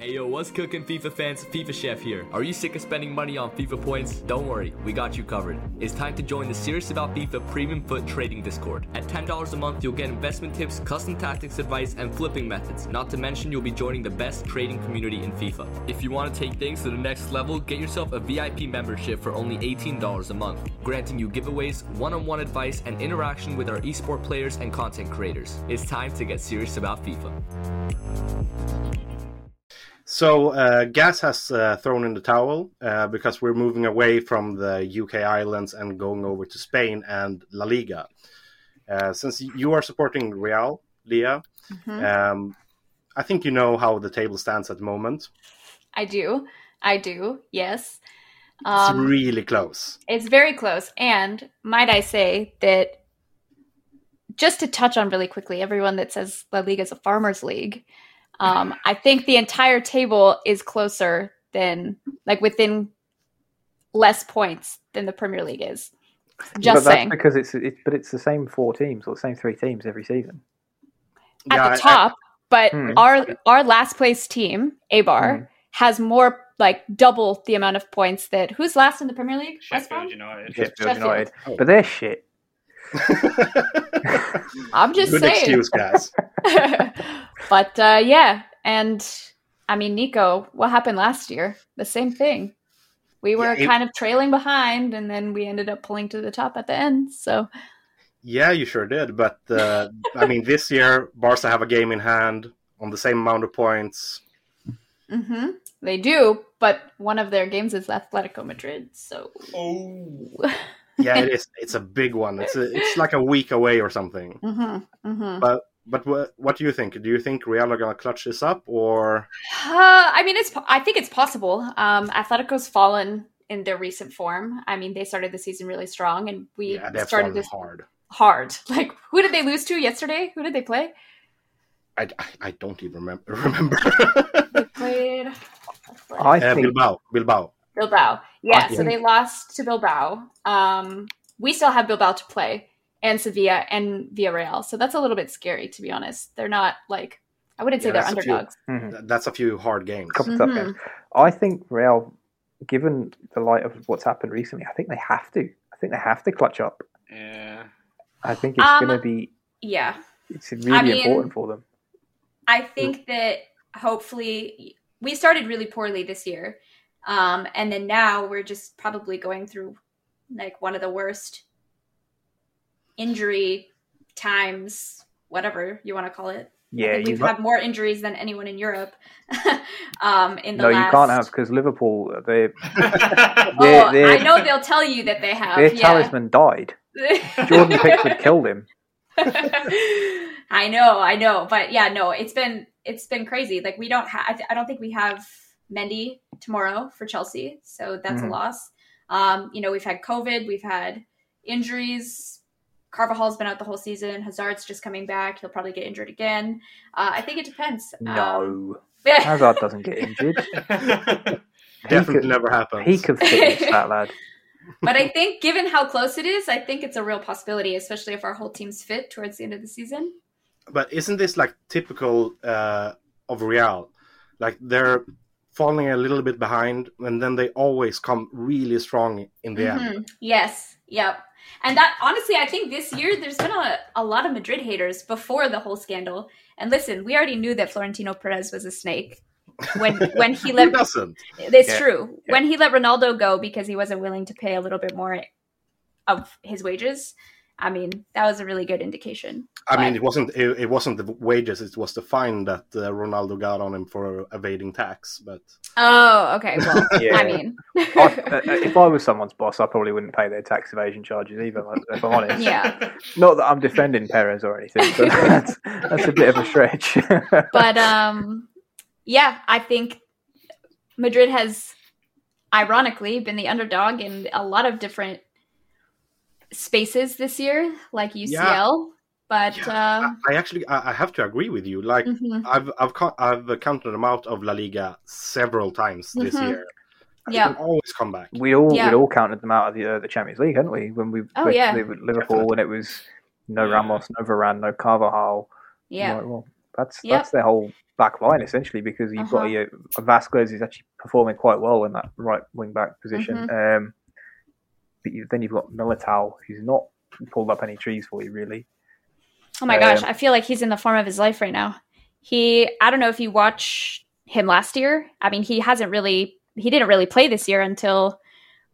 Hey yo, what's cooking FIFA fans? FIFA Chef here. Are you sick of spending money on FIFA points? Don't worry, we got you covered. It's time to join the Serious About FIFA Premium FUT Trading Discord. At $10 a month, you'll get investment tips, custom tactics advice, and flipping methods. Not to mention, you'll be joining the best trading community in FIFA. If you want to take things to the next level, get yourself a VIP membership for only $18 a month, granting you giveaways, one on one advice, and interaction with our esport players and content creators. It's time to get serious about FIFA. So uh, Gaz has uh, thrown in the towel uh, because we're moving away from the UK islands and going over to Spain and La Liga. Uh, since you are supporting Real, Leah, um, I think you know how the table stands at the moment. I do. I do. Yes. It's Um, really close. It's very close. And might I say that just to touch on really quickly, everyone that says La Liga is a farmers league, um, I think the entire table is closer than like within less points than the Premier League is. but Just that's saying. because it's it's but it's the same four teams or the same three teams every season. At Yeah, the top, but Hmm. our our last place team, Eibar, Hmm. has more like double the amount of points that who's last in the Premier League? Sheffield United. Sheffield Sheffield. United, Oh. but they're shit. I'm just Good saying. excuse, guys. but uh, yeah, and I mean, Nico, what happened last year? The same thing. We were Yeah, it- kind of trailing behind, and then we ended up pulling to the top at the end. So Yeah, you sure did. But uh, I mean, this year Barca have a game in hand on the same amount of points. Mm-hmm. they do, but one of their games is Atletico Madrid. So Oh. Yeah, it is. It's a big one. It's a, it's like a week away or something. hmm hmm But but what what do you think? Do you think Real are gonna clutch this up or? Uh, I mean, it's. I think it's possible. Um, Atletico's fallen in their recent form. I mean, they started the season really strong, and we Yeah, they've started fallen this hard. hard. Like, who did they lose to yesterday? Who did they play? I, I, I don't even remember. Remember? They played I uh, think Bilbao. Bilbao. Bilbao. Yeah, I so they lost to Bilbao. Um, we still have Bilbao to play, and Sevilla and Villarreal. So that's a little bit scary, to be honest. They're not like I wouldn't say Yeah, they're that's a few. underdogs. mhm, That's a few hard games. a couple of tough games. I think Real, given the light of what's happened recently, I think they have to. I think they have to clutch up. Yeah. I think it's Um, going to be Yeah, it's really I mean- important for them. I think that hopefully we started really poorly this year, um, and then now we're just probably going through like one of the worst injury times, whatever you want to call it. Yeah, we've had more injuries than anyone in Europe. um, in the no, last... you can't have because Liverpool, they Oh, They're- they're- I know they'll tell you that they have. their yeah. talisman died. Jordan Pickford killed him. I know, I know, but yeah, no, it's been it's been crazy. Like we don't have. I don't think we have Mendy tomorrow for Chelsea, so that's Mhm. a loss. Um, you know, we've had COVID, we've had injuries. Carvajal's been out the whole season. Hazard's just coming back. He'll probably get injured again. Uh, I think it depends. Um, No, yeah. Hazard doesn't get injured. Definitely could- never happens. He could finish that lad. but I think, given how close it is, I think it's a real possibility, especially if our whole team's fit towards the end of the season. But isn't this like typical uh, of Real? Like they're falling a little bit behind, and then they always come really strong in the end. Mhm. Yes. Yep. And that honestly, I think this year there's been a, a lot of Madrid haters before the whole scandal. And listen, we already knew that Florentino Perez was a snake when when he Who let doesn't? it's Yeah. true when he let Ronaldo go because he wasn't willing to pay a little bit more of his wages. I mean, that was a really good indication. I mean, it wasn't it, it wasn't the wages; it was the fine that uh, Ronaldo got on him for evading tax. But Oh, okay. Well, Yeah. I mean, I, uh, if I was someone's boss, I probably wouldn't pay their tax evasion charges either. If I'm honest. yeah. Not that I'm defending Perez or anything, but that's, that's a bit of a stretch. but um yeah i think madrid has ironically been the underdog in a lot of different spaces this year like ucl Yeah. but uh I actually I, I have to agree with you. Like mhm. I've I've co- I've counted them out of La Liga several times this Mhm. year. They Yeah. can always come back. we all Yeah. we all counted them out of the, uh, the Champions League, hadn't we? When we Oh, went yeah. to Liverpool, when it was no Yeah. Ramos, no Varane, no Carvajal. yeah Right, well, that's Yep. that's their whole back line essentially because you've got Uh-huh. a, a Vázquez is actually performing quite well in that right wing back position. Mm-hmm. Um, but you, then you've got Militao, who's not pulled up any trees for you really. oh my gosh Um, i feel like he's in the form of his life right now he i don't know if you watch him last year i mean he hasn't really he didn't really play this year until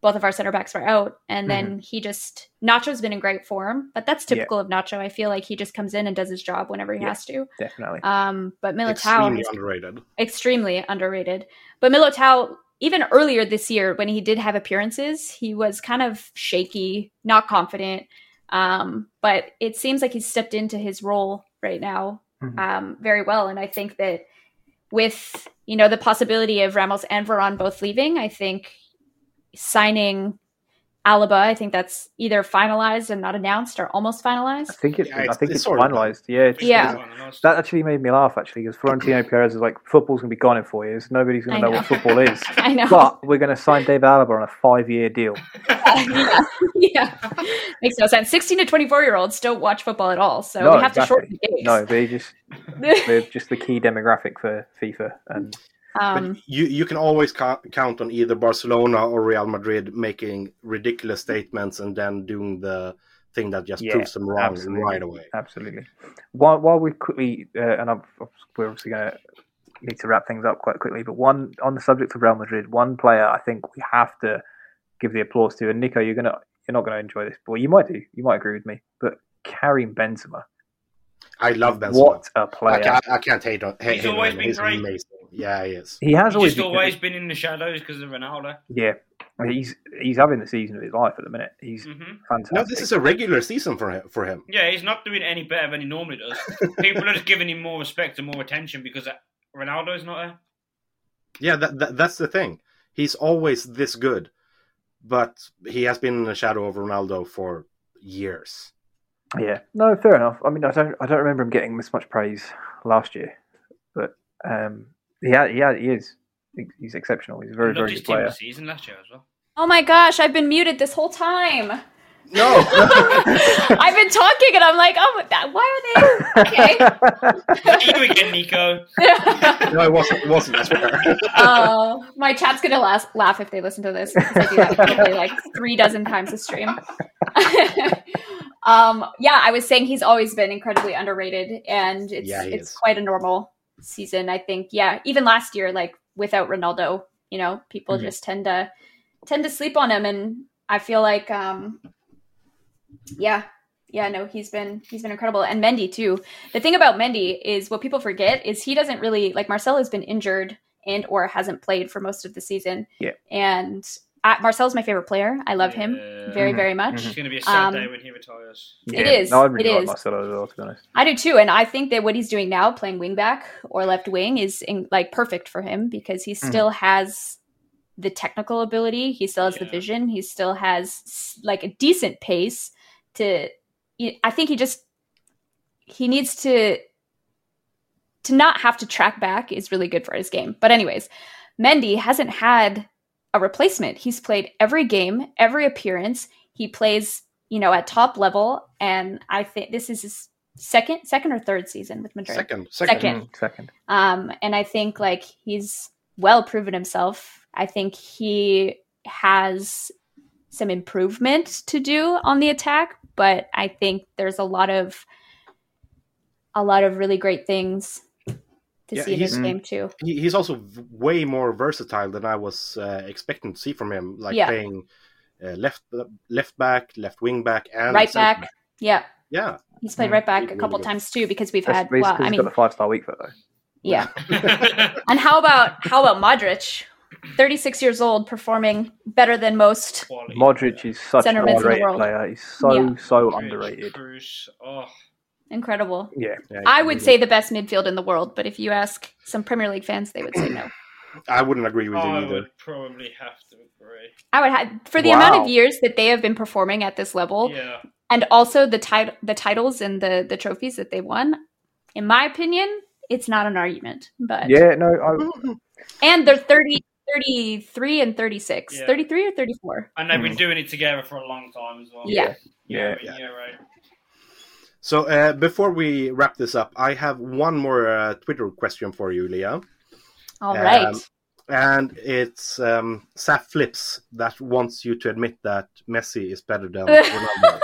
both of our center backs were out and then he just nacho's been in great form but that's Mm-hmm. Yeah. typical of nacho i feel like he just comes in and does his job whenever he Yeah. has to Definitely. um but militao Extremely underrated. extremely underrated. But Militao, even earlier this year, when he did have appearances, he was kind of shaky, not confident. Um, but it seems like he's stepped into his role right now Mhm. um, very well. And I think that with you know the possibility of Ramos and Varane both leaving, I think signing Alaba, I think that's either finalized and not announced, or almost finalized. I finalized. think it's, Yeah, I think it's it's, sort of finalised. Yeah, it's, Yeah. that actually made me laugh actually because Florentino Perez is like football's gonna be gone in four years. Nobody's gonna know, know. what football is. I know. But we're gonna sign David Alaba on a five-year deal. yeah, yeah. makes no sense. Sixteen to twenty-four year olds don't watch football at all, so No, we have to shorten the games. No, they're just they're just the key demographic for FIFA, and um, but you you can always ca- count on either Barcelona or Real Madrid making ridiculous statements and then doing the thing that just Yeah, proves them wrong absolutely. right away. absolutely. While while we quickly, uh, and I'm, we're obviously gonna need to wrap things up quite quickly, but one on the subject of Real Madrid, one player I think we have to give the applause to, and Nico, you're gonna you're not gonna enjoy this, but you might do, you might agree with me, but Karim Benzema, I love Benzema. what a I player! can't, I can't hate on hate He's him. always him. been He's great. amazing. Yeah, he is. He has He's always just been, always been in the shadows because of Ronaldo. yeah. He's he's having the season of his life at the minute. He's hmm fantastic. No, this is a regular season for him. For him. Yeah, he's not doing any better than he normally does. People are just giving him more respect and more attention because Ronaldo's not there. Yeah, that, that that's the thing. He's always this good, but he has been in the shadow of Ronaldo for years. Yeah, no, fair enough. I mean, I don't, I don't remember him getting this much praise last year, but um, yeah, yeah, he is. He's exceptional. He's a very, very his good player. season last year as well. oh my gosh, I've been muted this whole time. No, I've been talking, and I'm like, oh, that, why are they okay? What are you again, Nico. no, it wasn't. It wasn't. I swear. Oh, my chat's gonna laugh, laugh if they listen to this because I do that probably like three dozen times a stream. um, yeah, I was saying he's always been incredibly underrated, and it's Yeah, it's is. quite a normal season. I think. Yeah, even last year, like without Ronaldo, you know, people Mhm. just tend to tend to sleep on him, and I feel like, um, yeah. Yeah, no, he's been he's been incredible, and Mendy too. The thing about Mendy is what people forget is he doesn't really like Marcelo has been injured and or hasn't played for most of the season. Yeah. And uh, Marcel's my favorite player. I love him Yeah. very Mhm. very much. It's going to be a sad Um, day when he retires. It Yeah. is, No, I really it like is. Marcelo as well, to be honest. I do too, and I think that what he's doing now, playing wingback or left wing, is in, like perfect for him because he Mhm. still has the technical ability. He still has the vision. He still has like a decent pace. To, I think he just he needs to to not have to track back is really good for his game. But anyways, Mendy hasn't had a replacement. He's played every game, every appearance. He plays, you know, at top level, and I think this is his second, second or third season with Madrid. Second, second. Second. Mm, second. Um, and I think like he's well proven himself. I think he has some improvement to do on the attack, but I think there's a lot of a lot of really great things to Yeah, see in his game too. He's also way more versatile than I was uh, expecting to see from him. Like Yeah. playing uh, left left back, left wing back, and Right centre back. Yeah. Yeah, He's played Mm, right back really, a couple good. times too because we've That's had basically well, I he's mean got the five star week for though. yeah. And how about how about Modric? 36 years old, performing better than most. Quality. Modric is such Center an mids in the underrated player. He's so Yeah. so Modric, underrated. Kroos, Oh, Incredible. Yeah, yeah I would really say the best midfield in the world, but if you ask some Premier League fans, they would say no. I wouldn't agree with you I either. would probably have to agree. I would have for the amount of years that they have been performing at this level, Yeah. and also the tit- the titles and the the trophies that they won. In my opinion, it's not an argument. But yeah. No, I, and they're 30, 33 and 36. Yeah. 33 or 34. And they've been Mm. doing it together for a long time as well. Yeah. yeah. yeah, yeah, right. So uh, before we wrap this up, I have one more uh, Twitter question for you, Leah. All Um, right. And it's um, Saf Flips that wants you to admit that Messi is better than Ronaldo.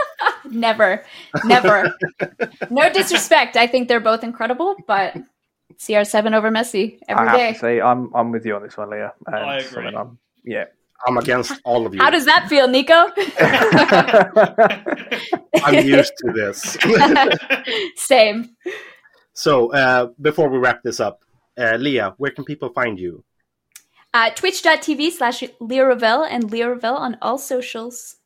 Never. Never. no disrespect. I think they're both incredible, but CR7 over Messi every I have day. to say, I'm I'm with you on this one, Leah. And I agree. something I'm- yeah. I'm against all of you. How does that feel, Nico? I'm used to this. Same. so uh, before we wrap this up, uh, Leah, where can people find you? Uh, Twitch.tv slash Leo Ravel and Leo Ravel on all socials.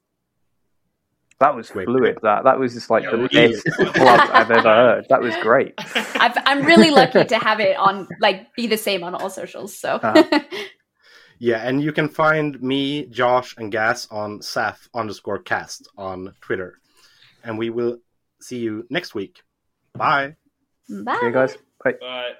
That was Great. fluid. That that was just like Yeah, the best plug I've ever heard. That was great. I've, I'm really lucky to have it on, like, be the same on all socials. So, Uh-huh. Yeah, and you can find me, Josh, and Gaz on Saf underscore cast on Twitter. And we will see you next week. Bye. bye. Okay, guys. Bye. Right.